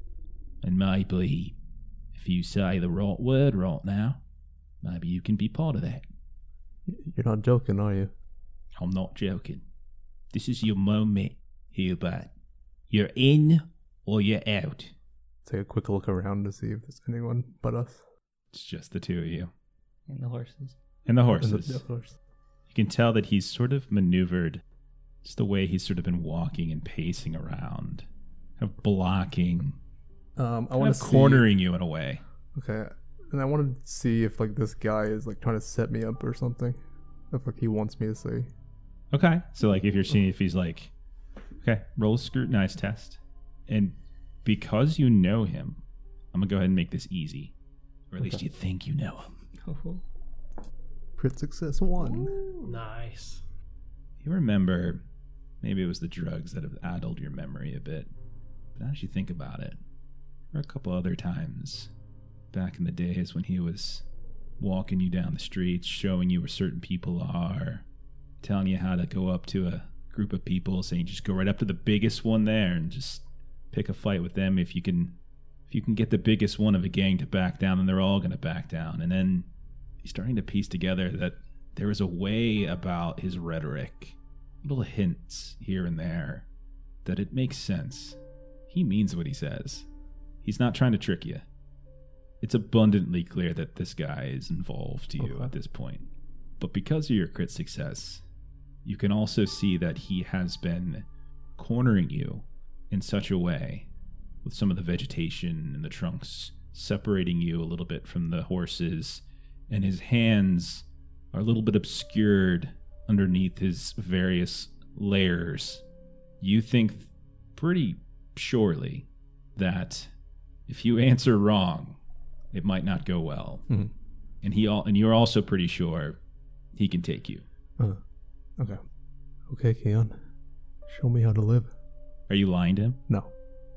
And maybe, if you say the right word right now, maybe you can be part of that. You're not joking, are you? I'm not joking. This is your moment, Hubert. You're in or you're out. Take a quick look around to see if there's anyone but us. It's just the two of you. And the horses. And the And horses. the- the horse. You can tell that he's sort of maneuvered. Just the way he's sort of been walking and pacing around, kind of blocking, Um, I kind want of to cornering you in a way. Okay, and I want to see if like this guy is like trying to set me up or something. If like he wants me to say. Okay. So like if you're seeing if he's like okay, roll a scrutinize test. And because you know him, I'm gonna go ahead and make this easy, or at least you think you know him. Oh, Crit success one. Nice. You remember, maybe it was the drugs that have addled your memory a bit. But now that you think about it, there were a couple other times back in the days when he was walking you down the streets, showing you where certain people are, telling you how to go up to a group of people, saying just go right up to the biggest one there and just pick a fight with them. If you can, if you can get the biggest one of a gang to back down, then they're all going to back down. And then he's starting to piece together that there is a way about his rhetoric, little hints here and there, that it makes sense. He means what he says. He's not trying to trick you. It's abundantly clear that this guy is involved to you Okay. at this point. But because of your crit success, you can also see that he has been cornering you in such a way with some of the vegetation and the trunks separating you a little bit from the horses, and his hands are a little bit obscured underneath his various layers. You think pretty surely that if you answer wrong, it might not go well. Mhm. And he all and you're also pretty sure he can take you. Uh, okay. Okay, Keon. Show me how to live. Are you lying to him? No.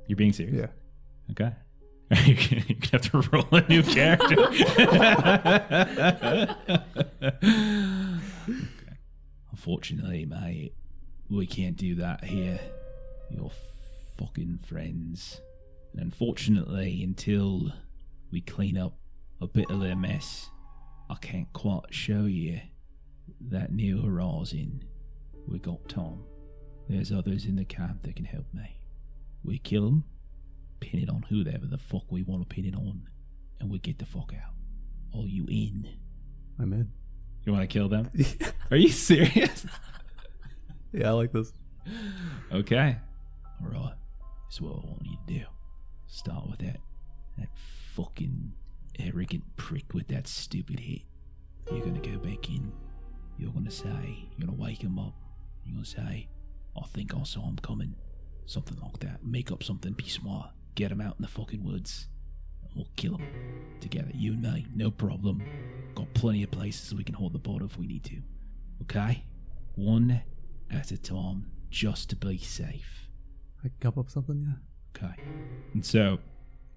You're being serious? Yeah. Okay. You're gonna have to roll a new character. okay. Unfortunately, mate, we can't do that here. You're fucking friends. And unfortunately, until we clean up a bit of their mess, I can't quite show you that new horizon. We got Tom. There's others in the camp that can help me. We kill them, pin it on whoever the fuck we want to pin it on, and we get the fuck out. Are you in? I'm in. You want to kill them? Are you serious? yeah, I like this. okay. All right. That's what I want you to do. Start with that. That fucking arrogant prick with that stupid hit. You're gonna go back in. You're gonna say, you're gonna wake him up. You're gonna say, I think I saw him coming. Something like that. Make up something, be smart. Get them out in the fucking woods. And we'll kill them Together, you and me, no problem. Got plenty of places we can hold the boat if we need to. Okay? One at a time, just to be safe. I come up something, yeah. Okay. And so,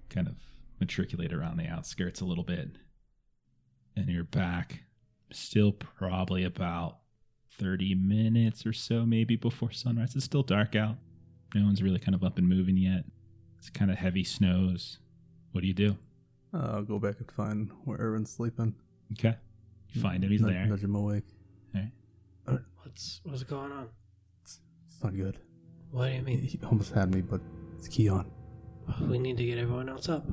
kind of matriculate around the outskirts a little bit. And you're back. Still probably about 30 minutes or so, maybe before sunrise. It's still dark out. No one's really kind of up and moving yet. It's kind of heavy snows. What do you do? Uh, I'll go back and find where Erwin's sleeping. Okay. You find him, he's Nudge- there. Nudge him awake. What's what's going on? It's not good. What do you He, mean? he almost had me, but it's Keon. We need to get everyone else up.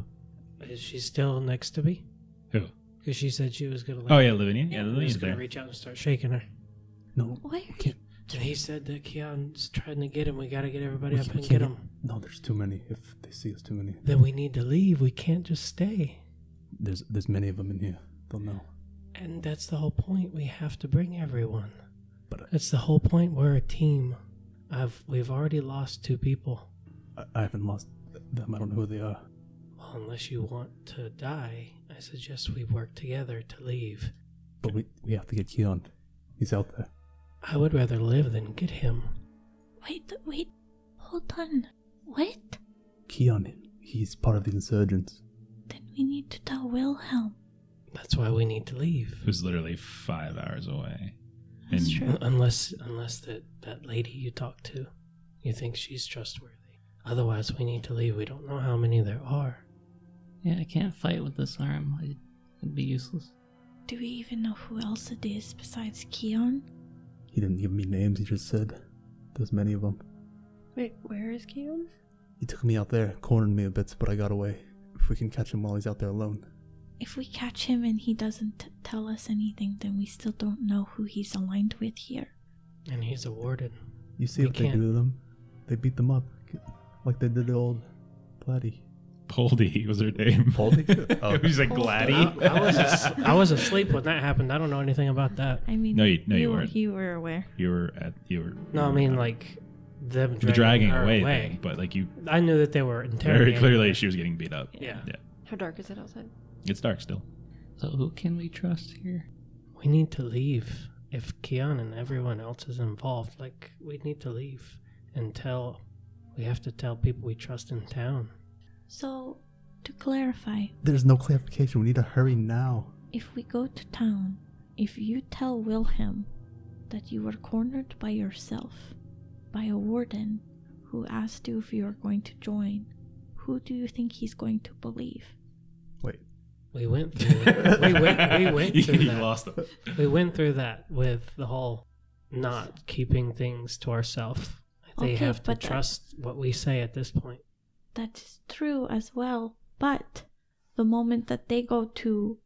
Is she still next to me? Who? Because she said she was gonna. Oh, yeah, Lavinia. Yeah, I'm Lavinia's just gonna there. reach out and start shaking her. No, Why are you? can't. He said that Keon's trying to get him. We gotta get everybody We up and get him. No, there's too many. If they see us too many, Then we need to leave. We can't just stay. there's there's many of them in here. They'll know. And that's the whole point. We have to bring everyone. But- that's the whole point. We're a team. I've we've already lost two people. I, I haven't lost them. I don't know who they are. Well, unless you want to die, I suggest we work together to leave. But we we have to get Keon. He's out there. I would rather live than get him. Wait, wait, hold on. What? Keon, he's part of the insurgents. Then we need to tell Wilhelm. That's why we need to leave. It was literally five hours away. That's And- true. Unless unless that, that lady you talked to, you think she's trustworthy. Otherwise, we need to leave. We don't know how many there are. Yeah, I can't fight with this arm. I- It'd be useless. Do we even know who else it is besides Keon? He didn't give me names. He just said there's many of them. Wait, where is Keon? He took me out there, cornered me a bit, but I got away. If we can catch him while he's out there alone. If we catch him and he doesn't t- tell us anything, then we still don't know who he's aligned with here. And he's a warden. You see We what they can't- do to them? They beat them up, like they did to old Platy. Poldy was her name. Poldy? Oh. it was like Poldy. Gladdy. I, I was as- I was asleep when that happened. I don't know anything about that. I mean, No, you- no, you were- weren't. You were aware. You were at you were. No, I mean at like them the dragging her away, thing, but like you I knew that they were very clearly her. she was getting beat up. Yeah. Yeah. How dark is it outside? It's dark still. So who can we trust here? We need to leave. If Keon and everyone else is involved, like, we need to leave and tell. We have to tell people we trust in town. So, to clarify, There's no clarification. We need to hurry now. if we go to town, if you tell Wilhelm that you were cornered by yourself, by a warden who asked you if you are going to join, who do you think he's going to believe? Wait. We went through. we went. We went you through you that. lost them. We went through that with the whole not keeping things to ourselves. They Okay, have to but that- trust what we say at this point. That is true as well, but the moment that they go to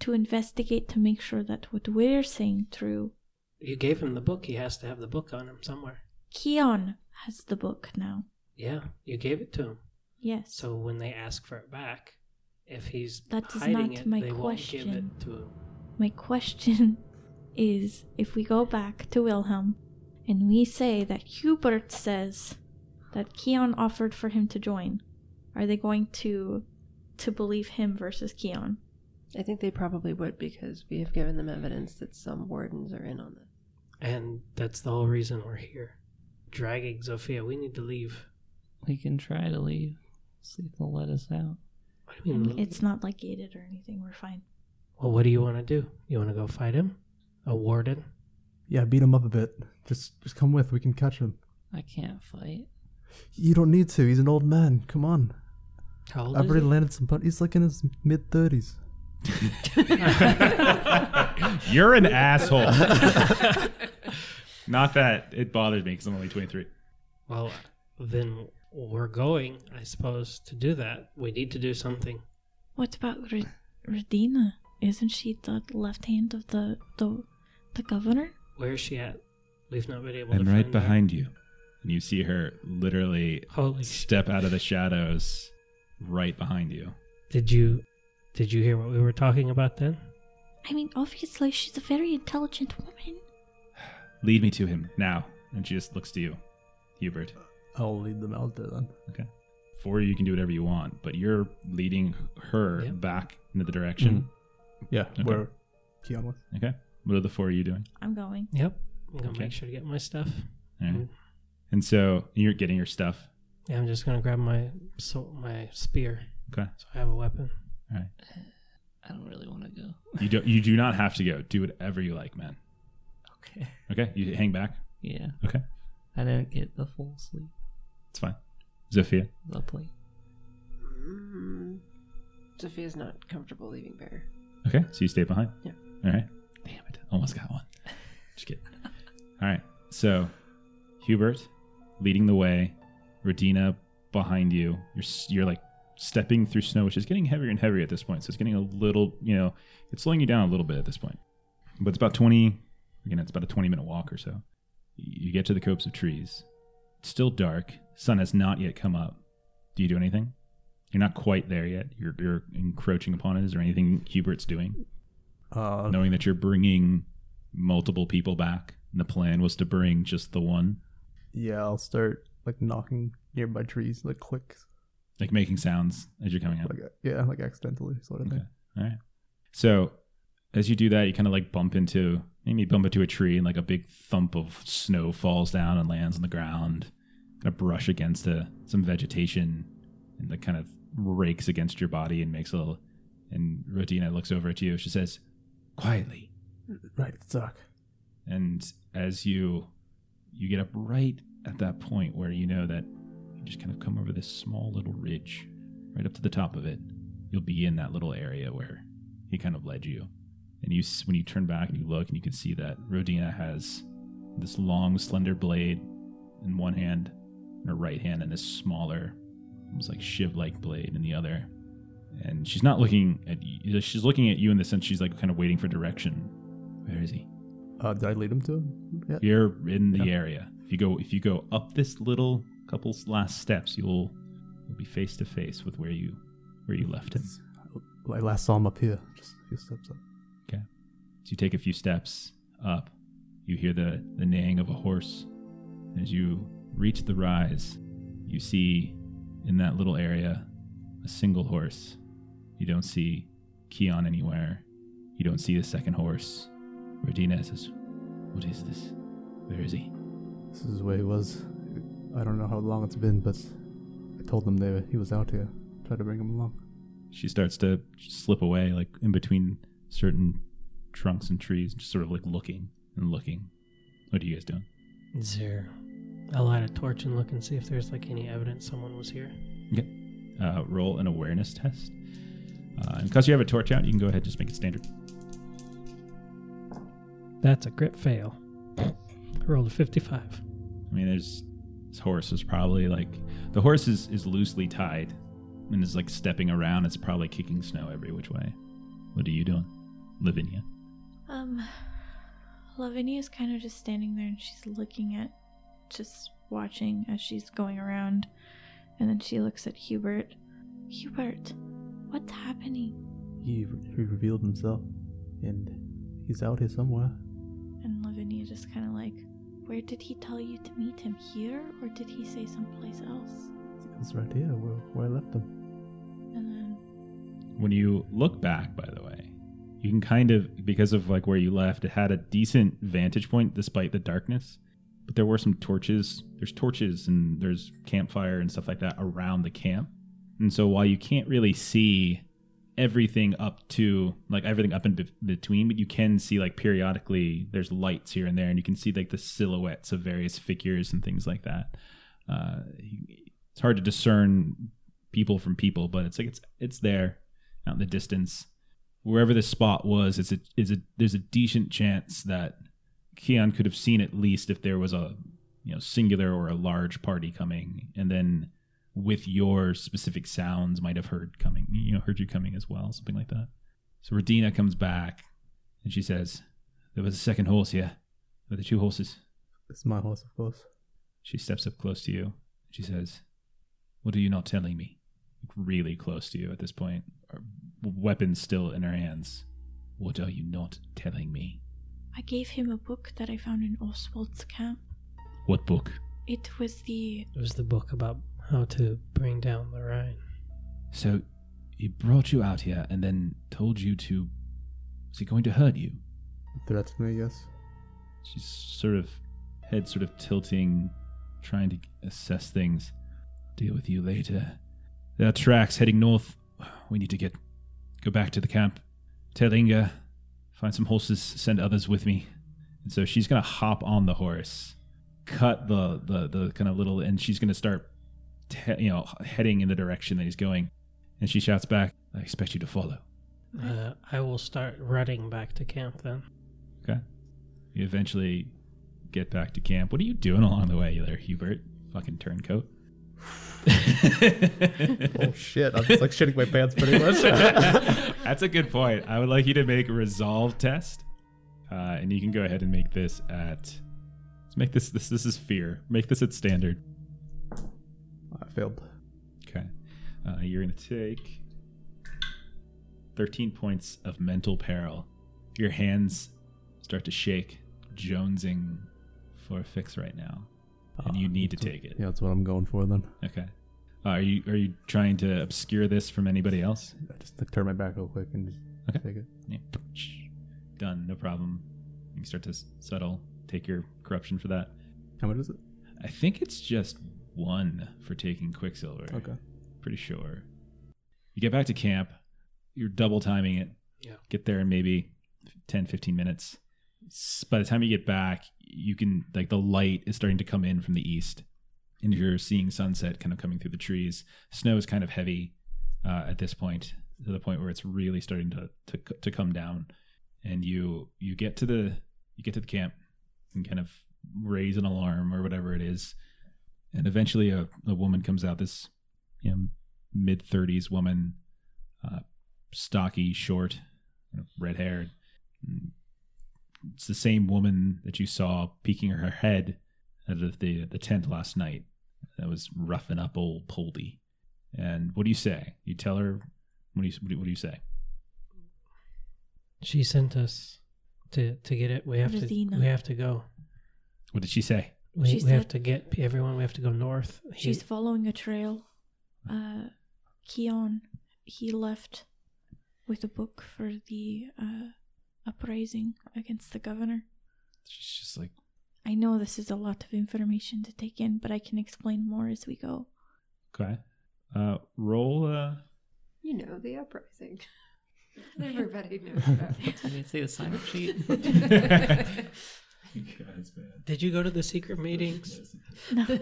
to investigate to make sure that what we're saying true, You gave him the book. He has to have the book on him somewhere. Keon has the book now. Yeah, you gave it to him. Yes. So when they ask for it back, if he's That is not it, my they won't give question. it to him. My question is if we go back to Wilhelm and we say that Hubert says that Keon offered for him to join, are they going to to believe him versus Keon? I think they probably would because we have given them evidence that some wardens are in on this. And that's the whole reason we're here. Dragging Zofia, we need to leave. We can try to leave. See if they'll let us out. What do you mean? It's not like gated or anything. We're fine. Well, what do you want to do? You want to go fight him? A warden? Yeah, beat him up a bit. Just, just come with. We can catch him. I can't fight. You don't need to. He's an old man. Come on. How old I've is already he? landed some. But he's like in his mid thirties. You're an asshole. Not that it bothers me because I'm only 23. Well, then we're going, I suppose, to do that. We need to do something. What about Re- Redina? Isn't she the left hand of the the the governor? Where is she at? We've not been able And to right find her. behind you, and you see her literally Holy sh! step out of the shadows right behind you. Did you did you hear what we were talking about then? I mean, obviously she's a very intelligent woman. Lead me to him now. And she just looks to you, Hubert. I'll lead them out there then. Okay. For you, you can do whatever you want, but you're leading her Yeah. back into the direction. Mm-hmm. Yeah, Okay. where Keon was. Okay. What are the four of you doing? I'm going. Yep. I'm gonna Okay. make sure to get my stuff. All right. Mm. And so you're getting your stuff. Yeah, I'm just gonna grab my so my spear, Okay. so I have a weapon. All right. I don't really want to go. You do you do not have to go. Do whatever you like, man. Okay. Okay. You hang back. Yeah. Okay. I didn't get the full sleep. It's fine. Zofia. The plate. Mm. Zofia's not comfortable leaving Bear. Okay. So you stay behind. Yeah. All right. Damn it. Almost got one. Just kidding. All right. So Hubert leading the way. Radina behind you. You're you're like stepping through snow, which is getting heavier and heavier at this point. So it's getting a little, you know, it's slowing you down a little bit at this point. But it's about 20, again, it's about a 20 minute walk or so. You get to the copse of trees. It's still dark. Sun has not yet come up. Do you do anything? You're not quite there yet. You're, you're encroaching upon it. Is there anything Hubert's doing? Uh, Knowing that you're bringing multiple people back, and the plan was to bring just the one, yeah, I'll start like knocking nearby trees, like clicks, like making sounds as you're coming out. like yeah, like accidentally sort of Okay. thing. All right. So as you do that, you kind of like bump into maybe bump into a tree and like a big thump of snow falls down and lands on the ground. Kind of brush against uh, some vegetation and like kind of rakes against your body and makes a little. And Rodina looks over at you. She says, "Quietly." Right, it's. And as you you get up right at that point where you know that you just kind of come over this small little ridge, right up to the top of it, you'll be in that little area where he kind of led you. And you when you turn back and you look and you can see that Rodina has this long slender blade in one hand, in her right hand, and this smaller, almost like shiv-like blade in the other. And she's not looking at you. She's looking at you in the sense she's like kind of waiting for direction. Where is he? Uh, did I lead him to him? Yeah. You're in the Yeah. area. If you go if you go up this little couple last steps, you'll you'll be face to face with where you where you left him. I last saw him up here, just a few steps up. Okay. So you take a few steps up, you hear the, the neighing of a horse. As you reach the rise, you see in that little area a single horse You don't see Keon anywhere. You don't see the second horse. Radina says, What is this? Where is he? This is where he was. I don't know how long it's been, but I told them they he was out here. Tried to bring him along. She starts to slip away, like in between certain trunks and trees, just sort of like looking and looking. What are you guys doing? Is there? I'll light a torch and look and see if there's like any evidence someone was here. Uh, roll an awareness test. Uh, and because you have a torch out, you can go ahead and just make it standard. That's a crit fail. I rolled a 55. I mean, there's this horse is probably like the horse is, is loosely tied and is like stepping around. It's probably kicking snow every which way. What are you doing, Lavinia? Um, Lavinia is kind of just standing there and she's looking at, just watching as she's going around. And then she looks at Hubert. Hubert, what's happening? He, he revealed himself, and he's out here somewhere. And Lavinia just kind of like, where did he tell you to meet him? Here? Or did he say someplace else? He's right here, where, where I left him. And then, When you look back, by the way, you can kind of because of like where you left, it had a decent vantage point despite the darkness. But there were some torches. There's torches and there's campfire and stuff like that around the camp. And so while you can't really see everything up to like everything up in be- between, but you can see like periodically there's lights here and there, and you can see like the silhouettes of various figures and things like that. Uh, it's hard to discern people from people, but it's like it's it's there out in the distance. Wherever this spot was, it's a is a there's a decent chance that Keon could have seen at least if there was a you know singular or a large party coming, and then with your specific sounds might have heard coming, you know, heard you coming as well, something like that. So Radina comes back and she says, "There was a second horse here. Were the two horses?" It's my horse, of course. She steps up close to you. She says, "What are you not telling me?" Really close to you at this point, her weapons still in her hands. What are you not telling me? I gave him a book that I found in Oswald's camp. What book? It was the. It was the book about how to bring down the Rhine. So, he brought you out here and then told you to. Is he going to hurt you? Threatened me, yes. She's sort of head sort of tilting, trying to assess things. Deal with you later. There are tracks heading north. We need to get go back to the camp. Tell Inga, find some horses, send others with me. And so she's gonna hop on the horse, cut the the the kind of little, and she's gonna start, te- you know, heading in the direction that he's going. And she shouts back, "I expect you to follow." Uh, I will start running back to camp then. Okay. You eventually get back to camp. What are you doing along the way there, Hubert? Fucking turncoat. Oh shit! I'm just like shitting my pants pretty much. That's a good point. I would like you to make a resolve test, uh, and you can go ahead and make this at. Let's make this. This this is fear. Make this at standard. I failed. Okay. Uh, you're gonna take thirteen points of mental peril. Your hands start to shake, jonesing for a fix right now, and you Ah, need to take it. Yeah, that's what I'm going for then. Okay. Uh, are you are you trying to obscure this from anybody else? I just like, turn my back real quick and just Okay. take it. Yeah. Done. No problem. You can start to settle. Take your corruption for that. How much is it? I think it's just one for taking Quicksilver. Okay. Pretty sure. You get back to camp. You're double timing it. Yeah. Get there in maybe 10, 15 minutes. S- By the time you get back, you can, like, the light is starting to come in from the east. And you're seeing sunset kind of coming through the trees. Snow is kind of heavy uh, at this point, to the point where it's really starting to, to to come down. And you you get to the you get to the camp and kind of raise an alarm or whatever it is. And eventually, a, a woman comes out. This you know, mid thirties woman, uh, stocky, short, red haired. It's the same woman that you saw peeking her head out of the the tent last night. That was roughing up old Poldy. And what do you say? You tell her. What do you what do you, what do you say? She sent us to to get it. We have Rosina. to. We have to go. What did she say? We, She we have to get everyone. We have to go north. He- She's following a trail. Uh, Keon, he left with a book for the uh, uprising against the governor. She's just like, I know this is a lot of information to take in, but I can explain more as we go. okay. Uh, roll. Uh, You know, the uprising. Everybody knows about You didn't see the sign up sheet. Did you go to the secret meetings? No.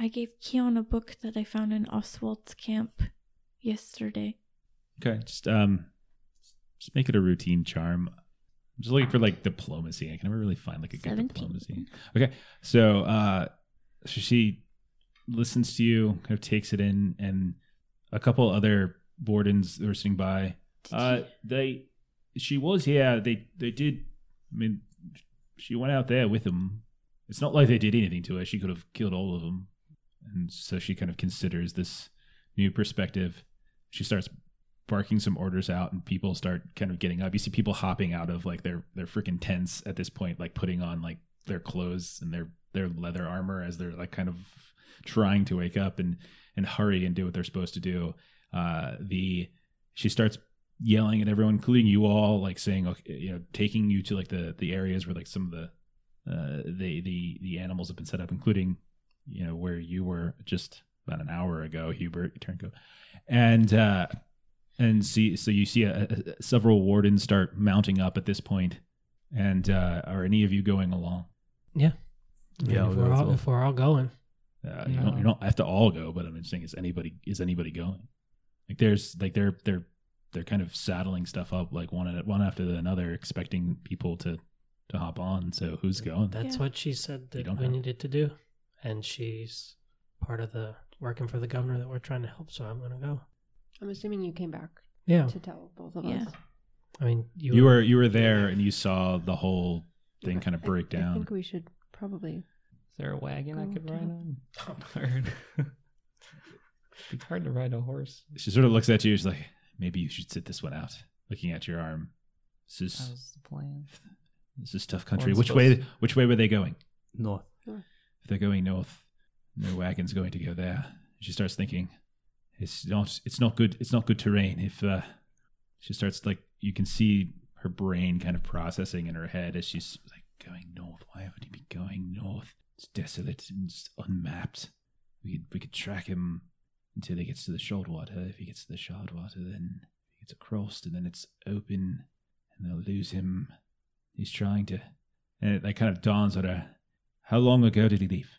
I gave Keon a book that I found in Oswald's camp yesterday. okay, just um, just make it a routine charm. I'm just looking for like diplomacy. I can never really find like a good diplomacy. Okay, so uh, so she listens to you, kind of takes it in, and a couple other wardens that were sitting by. Uh, they, she was here. They, they did. I mean, she went out there with them. It's not like they did anything to her. She could have killed all of them, and so she kind of considers this new perspective. She starts barking some orders out, and people start kind of getting up. You see people hopping out of like their their freaking tents at this point, like putting on like their clothes and their their leather armor as they're like kind of trying to wake up and and hurry and do what they're supposed to do. Uh, the she starts yelling at everyone, including you all, like saying, okay, you know, taking you to like the the areas where like some of the uh, the the the animals have been set up, including you know where you were just about an hour ago, Hubert Turnco, and uh, and see so you see a, a, several wardens start mounting up at this point, and uh, are any of you going along? Yeah. I Yeah, if, we're all, well. if we're all going. Uh, you don't you don't have to all go, but I'm just saying, is anybody is anybody going? Like there's like they're they're they're kind of saddling stuff up like one at one after another, expecting people to to hop on. So who's going? That's Yeah. what she said that don't we have- needed to do. And she's part of the working for the governor that we're trying to help, so I'm going to go. I'm assuming you came back Yeah. to tell both of Yeah. us. I mean, you, You were you were there and you saw the whole thing Okay. kind of break I down. I think we should probably. Is there a wagon I could ride down. on? Or- it's hard to ride a horse. She sort of looks at you. She's like, maybe you should sit this one out. Looking at your arm. This is How's the plan? this is tough country. One's Which way? supposed Which way were they going? North. If they're going north, no wagon's going to go there. She starts thinking, it's not. It's not good. It's not good terrain. If uh, she starts like, you can see her brain kind of processing in her head as she's like going north. Why would he be going north? It's desolate and it's unmapped. We could we could track him until he gets to the Shardwater. If he gets to the Shardwater, then he gets across, and then it's open, and they'll lose him. He's trying to, and it like kind of dawns on her. How long ago did he leave?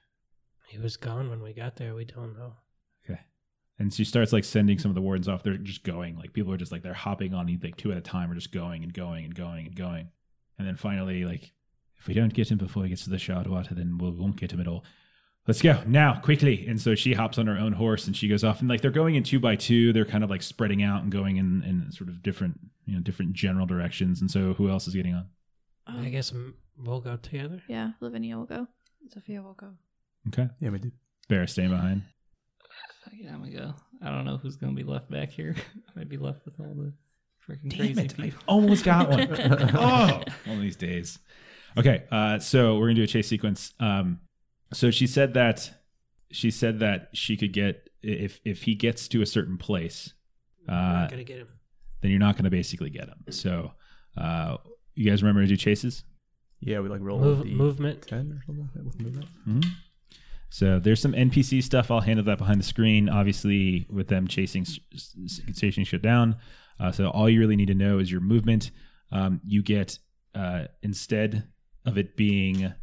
he was gone when we got there. We don't know. Okay. And she starts like sending some of the wardens off. They're just going. Like people are just like they're hopping on like two at a time, or just going and going and going and going. And then finally, like, if we don't get him before he gets to the Shardwater, then we won't get him at all. Let's go now, quickly. And so she hops on her own horse and she goes off. And like they're going in two by two. They're kind of like spreading out and going in, in sort of different, you know, different general directions. And so who else is getting on? Um, I guess mm, we'll go together. Yeah, Lavinia will go. Zofia will go. Okay. Yeah, we do. Bear staying behind. Yeah, I'm gonna go. I don't know who's gonna be left back here. I might be left with all the freaking Damn crazy it, I people. almost got one. oh, one of these days. Okay, uh, so we're gonna do a chase sequence. Um, so she said that she said that she could get if if he gets to a certain place, We're uh, gonna get him. then you're not gonna basically get him. So, uh, you guys remember to do chases? Yeah, we like roll Move, the movement. ten or something with movement. hmm So there's some NPC stuff. I'll handle that behind the screen. Obviously, with them chasing chasing shit down. Uh, so all you really need to know is your movement. Um, you get uh, instead of it being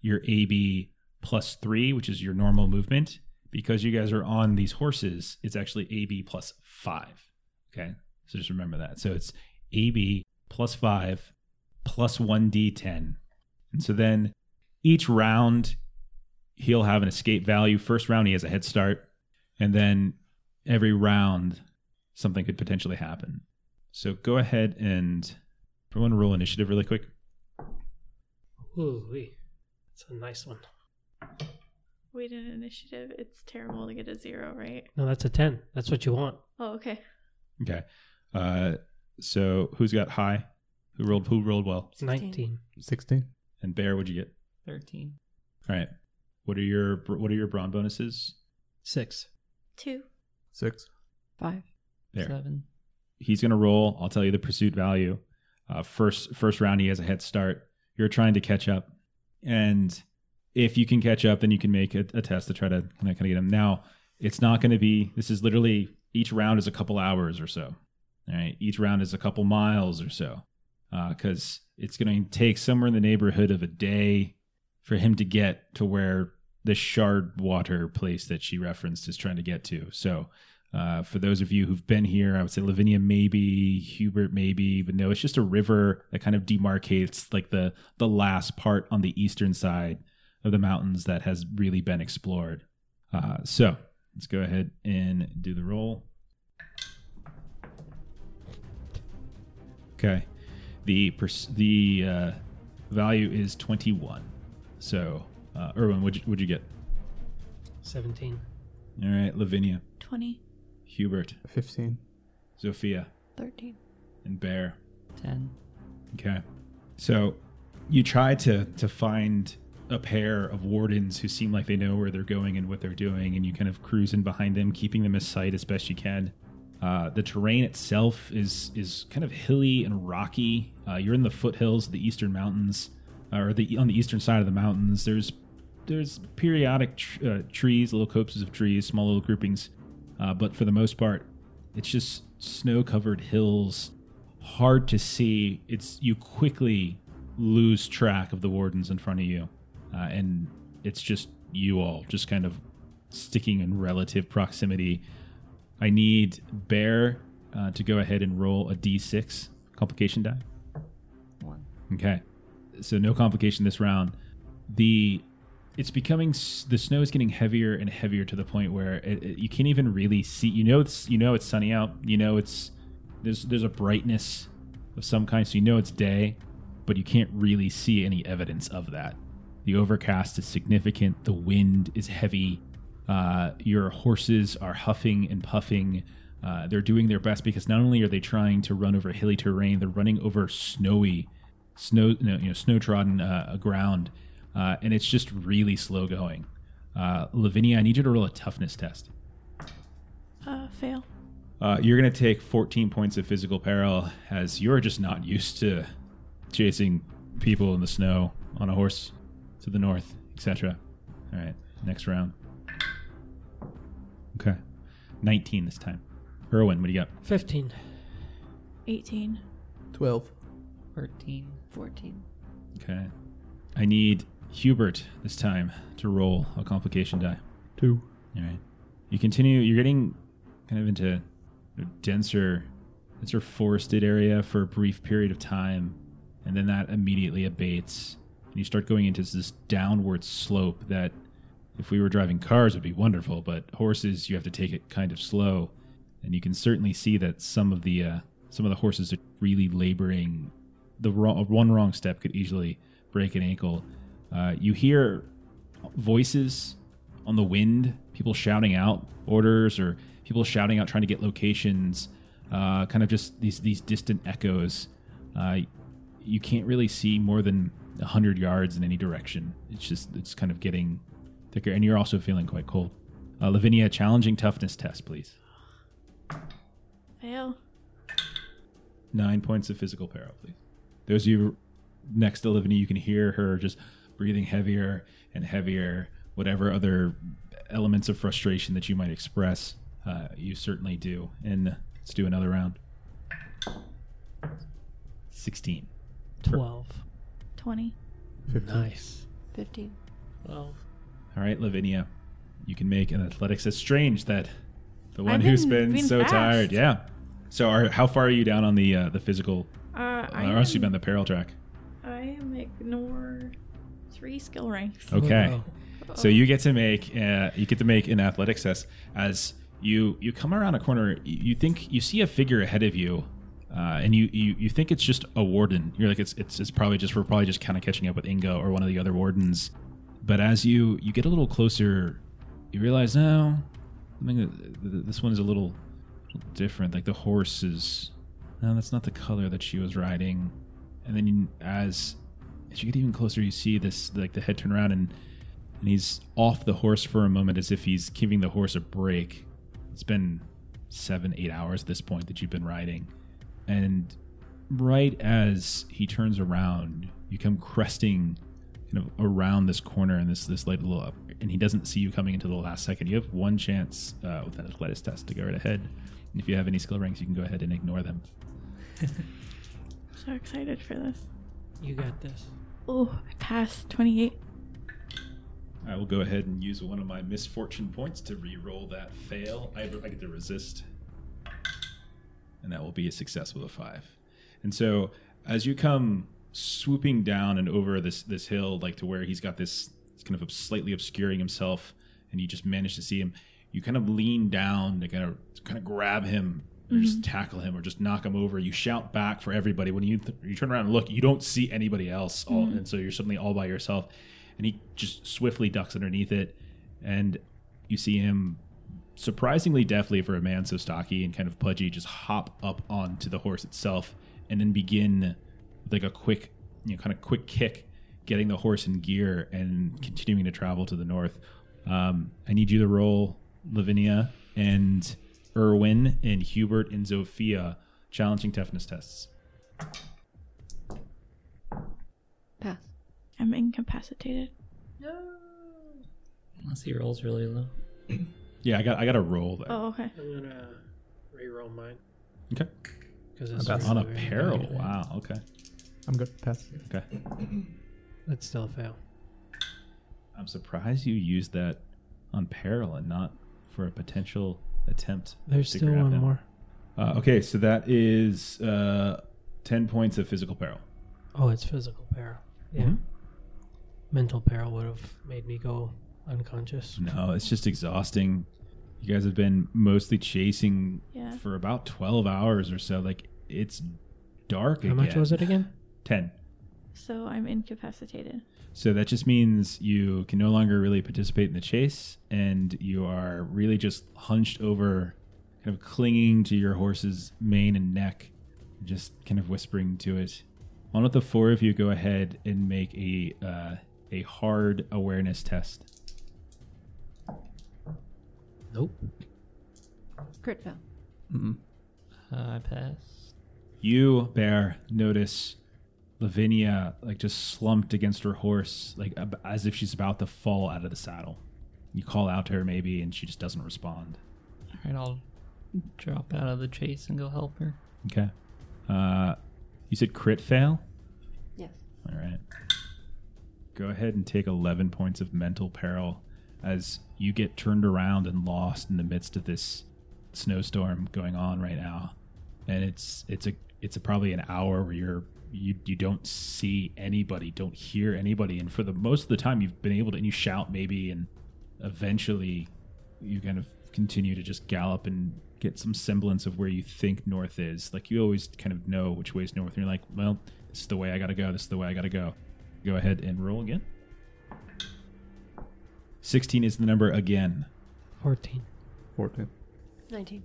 your AB plus three, which is your normal movement, because you guys are on these horses. It's actually AB plus five. Okay, so just remember that. So it's AB plus five plus one D10, and so then each round he'll have an escape value. First round, he has a head start, and then every round, something could potentially happen. So go ahead and everyone roll initiative really quick. Ooh. It's a nice one. Wait an initiative. It's terrible to get a zero, right? No, that's a 10. That's what you want. Oh, okay. Okay. Uh, so who's got high? Who rolled? Who rolled well? 19. Sixteen. And Bear, what'd you get? Thirteen. All right. What are your What are your brawn bonuses? Six. Two. Six. Five. There. Seven. he's going to roll. I'll tell you the pursuit value. Uh, first first round, he has a head start. You're trying to catch up, and if you can catch up, then you can make a, a test to try to kind of get him. Now, it's not going to be. This is literally each round is a couple hours or so. All right, each round is a couple miles or so, because it's going to take somewhere in the neighborhood of a day for him to get to where the shard water place that she referenced is trying to get to. So, uh, for those of you who've been here, I would say Lavinia maybe, Hubert maybe, but no, it's just a river that kind of demarcates like the the last part on the eastern side of the mountains that has really been explored. Uh, so let's go ahead and do the roll. Okay, the pers- the uh, value is twenty one. So, uh, Erwin, what'd you, what'd you get? 17. All right, Lavinia, 20. Hubert, 15. Zofia, 13. and Bear. 10. Okay. So you try to to find a pair of wardens who seem like they know where they're going and what they're doing, and you kind of cruise in behind them, keeping them in sight as best you can. Uh, the terrain itself is is kind of hilly and rocky. Uh, you're in the foothills of the eastern mountains, uh, or the on the eastern side of the mountains. There's there's periodic tr- uh, trees, little copses of trees, small little groupings, uh, but for the most part, it's just snow-covered hills hard to see. It's you quickly lose track of the wardens in front of you, uh, and it's just you all just kind of sticking in relative proximity. I need Bear uh, to go ahead and roll a d6 complication die. 1. Okay, so no complication this round. The it's becoming the snow is getting heavier and heavier to the point where it, it- you can't even really see. You know it's you know it's sunny out. You know it's there's there's a brightness of some kind, so you know it's day, but you can't really see any evidence of that. The overcast is significant. The wind is heavy. Uh, your horses are huffing and puffing. Uh, they're doing their best because not only are they trying to run over hilly terrain, they're running over snowy, snow no, you know snow trodden uh, ground, uh, and it's just really slow going. Uh, Lavinia, I need you to roll a toughness test. Uh, fail. Uh, you're going to take 14 points of physical peril as you're just not used to chasing people in the snow on a horse to the north, etc. All right, next round. Okay, 19 this time. Erwin, what do you got? 15. 18. 12. 13. 14. Okay, I need Hubert this time to roll a complication die. 2. All right. You continue. You're getting kind of into a denser, denser forested area for a brief period of time, and then that immediately abates, and you start going into this downward slope that, if we were driving cars, would be wonderful. But horses, you have to take it kind of slow, and you can certainly see that some of the uh, some of the horses are really laboring. The wrong, one wrong step could easily break an ankle. Uh, you hear voices on the wind, people shouting out orders or people shouting out trying to get locations, uh, kind of just these these distant echoes. Uh, you can't really see more than hundred yards in any direction. It's just it's kind of getting thicker, and you're also feeling quite cold. Uh, Lavinia, challenging toughness test, please. Fail. Nine points of physical peril, please. Those of you next to Lavinia, you can hear her just breathing heavier and heavier. Whatever other elements of frustration that you might express, uh, you certainly do. And let's do another round. 16. 12. 20. 15. Nice. 15. 12. All right, Lavinia, you can make an athletics. It's strange that the one I've who's been- been, been so fast. tired. Yeah. So, are, how far are you down on the uh, the physical? Uh, Uh, I, or else you've am, been the peril track. I am ignore three skill ranks. Okay. Oh, So you get to make uh, you get to make an athletics test as you you come around a corner. You, you think you see a figure ahead of you, uh, and you, you you think it's just a warden. You're like it's it's, it's probably just we're probably just kind of catching up with Ingo or one of the other wardens. But as you you get a little closer, you realize now, I think this one is a little different. Like the horse is no, that's not the color that she was riding. And then you, as as you get even closer, you see this like the head turn around and and he's off the horse for a moment as if he's giving the horse a break. It's been seven, eight hours at this point that you've been riding. And right as he turns around, you come cresting kind of around this corner and this this light little up, and he doesn't see you coming into the last second. You have one chance uh, with an athletics test to go right ahead. And if you have any skill ranks, you can go ahead and ignore them. So excited for this. You got this. Oh, I passed 28. I will go ahead and use one of my misfortune points to re-roll that fail. I, I get to resist, and that will be a success with a five. And so, as you come swooping down and over this this hill, like to where he's got this kind of slightly obscuring himself, and you just manage to see him, you kind of lean down to kind of kind of grab him. Or just mm-hmm. tackle him, or just knock him over. You shout back for everybody. When you you turn around and look, you don't see anybody else, all, mm-hmm. and so you're suddenly all by yourself and he just swiftly ducks underneath it and you see him surprisingly deftly for a man so stocky and kind of pudgy just hop up onto the horse itself and then begin like a quick you know kind of quick kick getting the horse in gear and continuing to travel to the north um, i need you to roll lavinia and erwin and hubert and zofia challenging toughness tests Pass. I'm incapacitated. No. Unless he rolls really low. yeah i got i got a roll there Oh, okay. I'm gonna re-roll mine okay because it's passing. on a really peril wow okay I'm good. Pass. okay That's still a fail. I'm surprised you used that on peril and not for a potential attempt. There's to still grab one him. more. Uh, okay, so that is uh, ten points of physical peril. Oh, it's physical peril. Yeah. Mhm. Mental peril would have made me go unconscious. No, it's just exhausting. You guys have been mostly chasing Yeah. for about twelve hours or so. Like it's dark. How much was it again? Ten. So I'm incapacitated. So that just means you can no longer really participate in the chase, and you are really just hunched over, kind of clinging to your horse's mane and neck, just kind of whispering to it. Why don't the four of you go ahead and make a uh, a hard awareness test? Nope. Crit fail. Mm-mm. Uh, I pass. You, Bear, notice Lavinia like just slumped against her horse, like ab- as if she's about to fall out of the saddle. You call out to her maybe, and she just doesn't respond. All right, I'll drop out of the chase and go help her. Okay. Uh, you said crit fail? Yes. All right. Go ahead and take 11 points of mental peril as you get turned around and lost in the midst of this snowstorm going on right now. And it's it's a it's a, probably an hour where you're you you don't see anybody, don't hear anybody, and for the most of the time you've been able to and you shout maybe and eventually you kind of continue to just gallop and get some semblance of where you think north is. Like you always kind of know which way is north. And you're like, well, this is the way I gotta go. This is the way I gotta go. Go ahead and roll again. 16 is the number again. 14. 14. 19.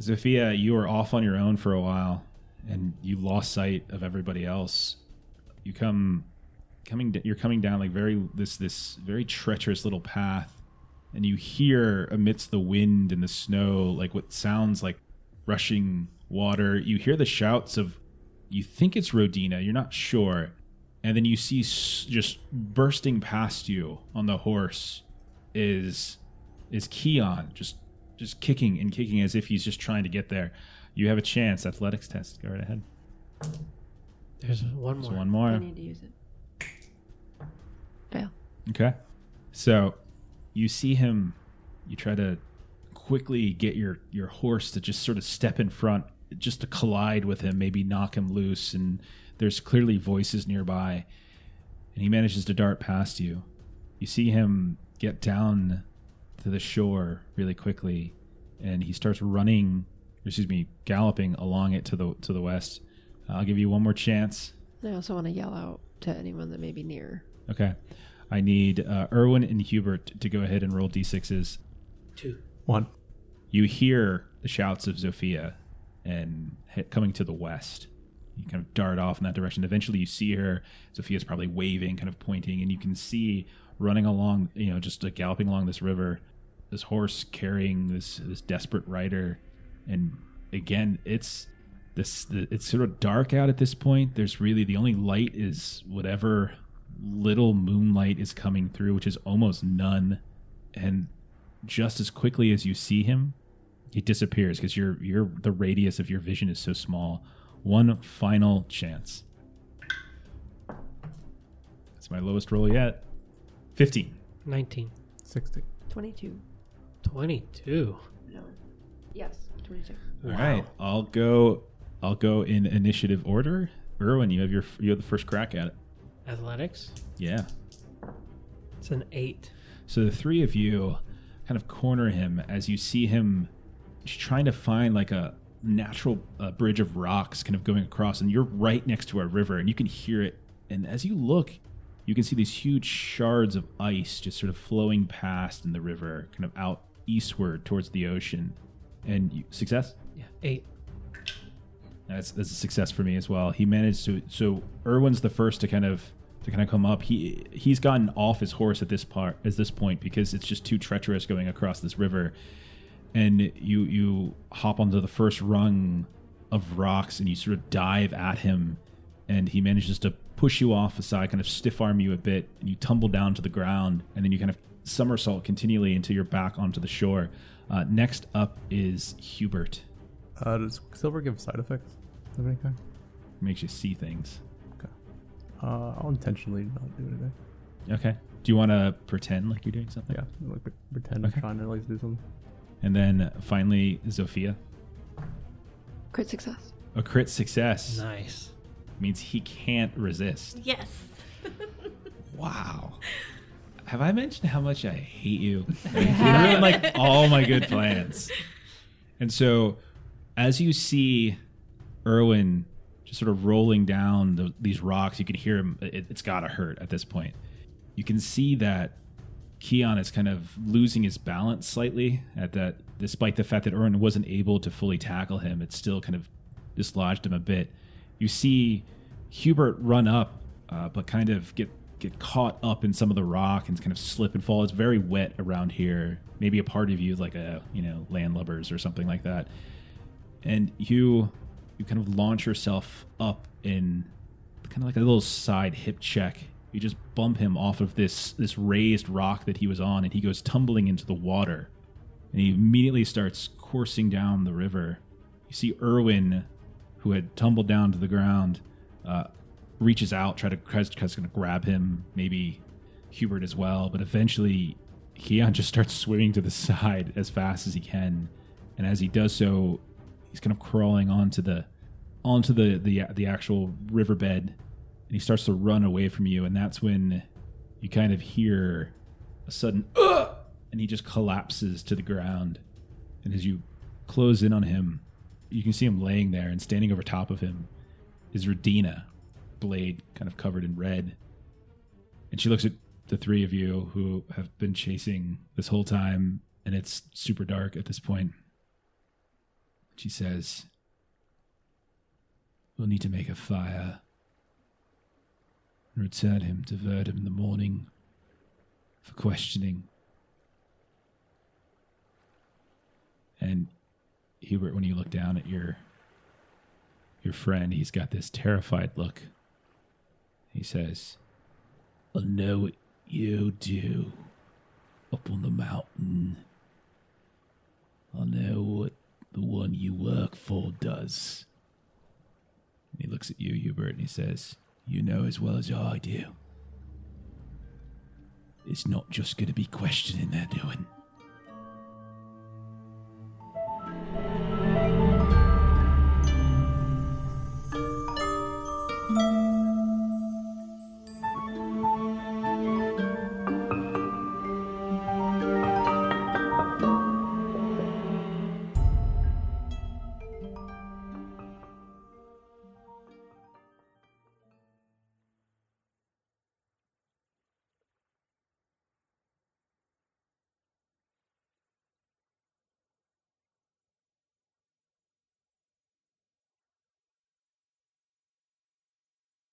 Zofia, you were off on your own for a while, and you lost sight of everybody else. You come, coming, you're coming down like very this this very treacherous little path, and you hear amidst the wind and the snow like what sounds like rushing water. You hear the shouts of, you think it's Rodina, you're not sure, and then you see s- just bursting past you on the horse is is Keon just just kicking and kicking as if he's just trying to get there. You have a chance. Athletics test. Go right ahead. There's one There's more. one I more. need to use it. Fail. Okay. So you see him. You try to quickly get your your horse to just sort of step in front, just to collide with him, maybe knock him loose. And there's clearly voices nearby, and he manages to dart past you. You see him get down to the shore really quickly, and he starts running. Excuse me, galloping along it to the to the west. I'll give you one more chance. I also want to yell out to anyone that may be near. Okay. I need uh, Erwin and Hubert to go ahead and roll d6s. Two. One. You hear the shouts of Zofia and he- coming to the west. You kind of dart off in that direction. Eventually, you see her. Zofia's probably waving, kind of pointing, and you can see running along, you know, just galloping along this river, this horse carrying this this desperate rider, and again, it's this. The, it's sort of dark out at this point. There's really the only light is whatever little moonlight is coming through, which is almost none. And just as quickly as you see him, he disappears because your your the radius of your vision is so small. One final chance. That's my lowest roll yet. Fifteen. 19. 60. 22. 22. No. Yes, 22. All right, I'll go. I'll go in initiative order. Erwin, you have your you have the first crack at it. Athletics. Yeah. It's an 8. So the three of you kind of corner him as you see him just trying to find like a natural uh, bridge of rocks kind of going across, and you're right next to a river, and you can hear it. And as you look, you can see these huge shards of ice just sort of flowing past in the river, kind of out eastward towards the ocean. And you, success. Yeah. 8. That's that's a success for me as well. He managed to. So Erwin's the first to kind of to kind of come up. He he's gotten off his horse at this part at this point because it's just too treacherous going across this river. And you you hop onto the first rung of rocks and you sort of dive at him, and he manages to push you off aside, kind of stiff arm you a bit, and you tumble down to the ground, and then you kind of somersault continually until you're back onto the shore. Uh, next up is Hubert. Uh, does Silver give side effects of any kind? Makes you see things. Uh, I'll intentionally not do anything. Okay. Do you want to pretend like you're doing something? Yeah, like pre- pretend Okay. I'm trying to like do something. And then finally, Zofia. Crit success. A crit success Nice. Means he can't resist. Yes. Wow. Have I mentioned how much I hate you? Like, you ruined like all my good plans. And so, as you see Erwin just sort of rolling down the, these rocks, you can hear him. It, it's got to hurt at this point. You can see that Keon is kind of losing his balance slightly at that, despite the fact that Erwin wasn't able to fully tackle him. It still kind of dislodged him a bit. You see Hubert run up, uh, but kind of get get caught up in some of the rock and kind of slip and fall. It's very wet around here. Maybe a part of you is like a you know landlubbers or something like that. And you you kind of launch yourself up in kind of like a little side hip check. You just bump him off of this this raised rock that he was on, and he goes tumbling into the water. And he immediately starts coursing down the river. You see Erwin, who had tumbled down to the ground, uh, reaches out, try to tries, tries to grab him, maybe Hubert as well, but eventually Keon just starts swimming to the side as fast as he can, and as he does so, he's kind of crawling onto the onto the the the actual riverbed, and he starts to run away from you, and that's when you kind of hear a sudden Ugh! and he just collapses to the ground, and as you close in on him, you can see him laying there, and standing over top of him is Radina, blade kind of covered in red. And she looks at the three of you who have been chasing this whole time, and it's super dark at this point. She says, We'll need to make a fire and return him to Verdum in the morning for questioning. And Hubert, when you look down at your your friend, he's got this terrified look. He says, I know what you do up on the mountain. I know what the one you work for does. And he looks at you, Hubert, and he says, You know as well as I do. It's not just going to be questioning they're doing.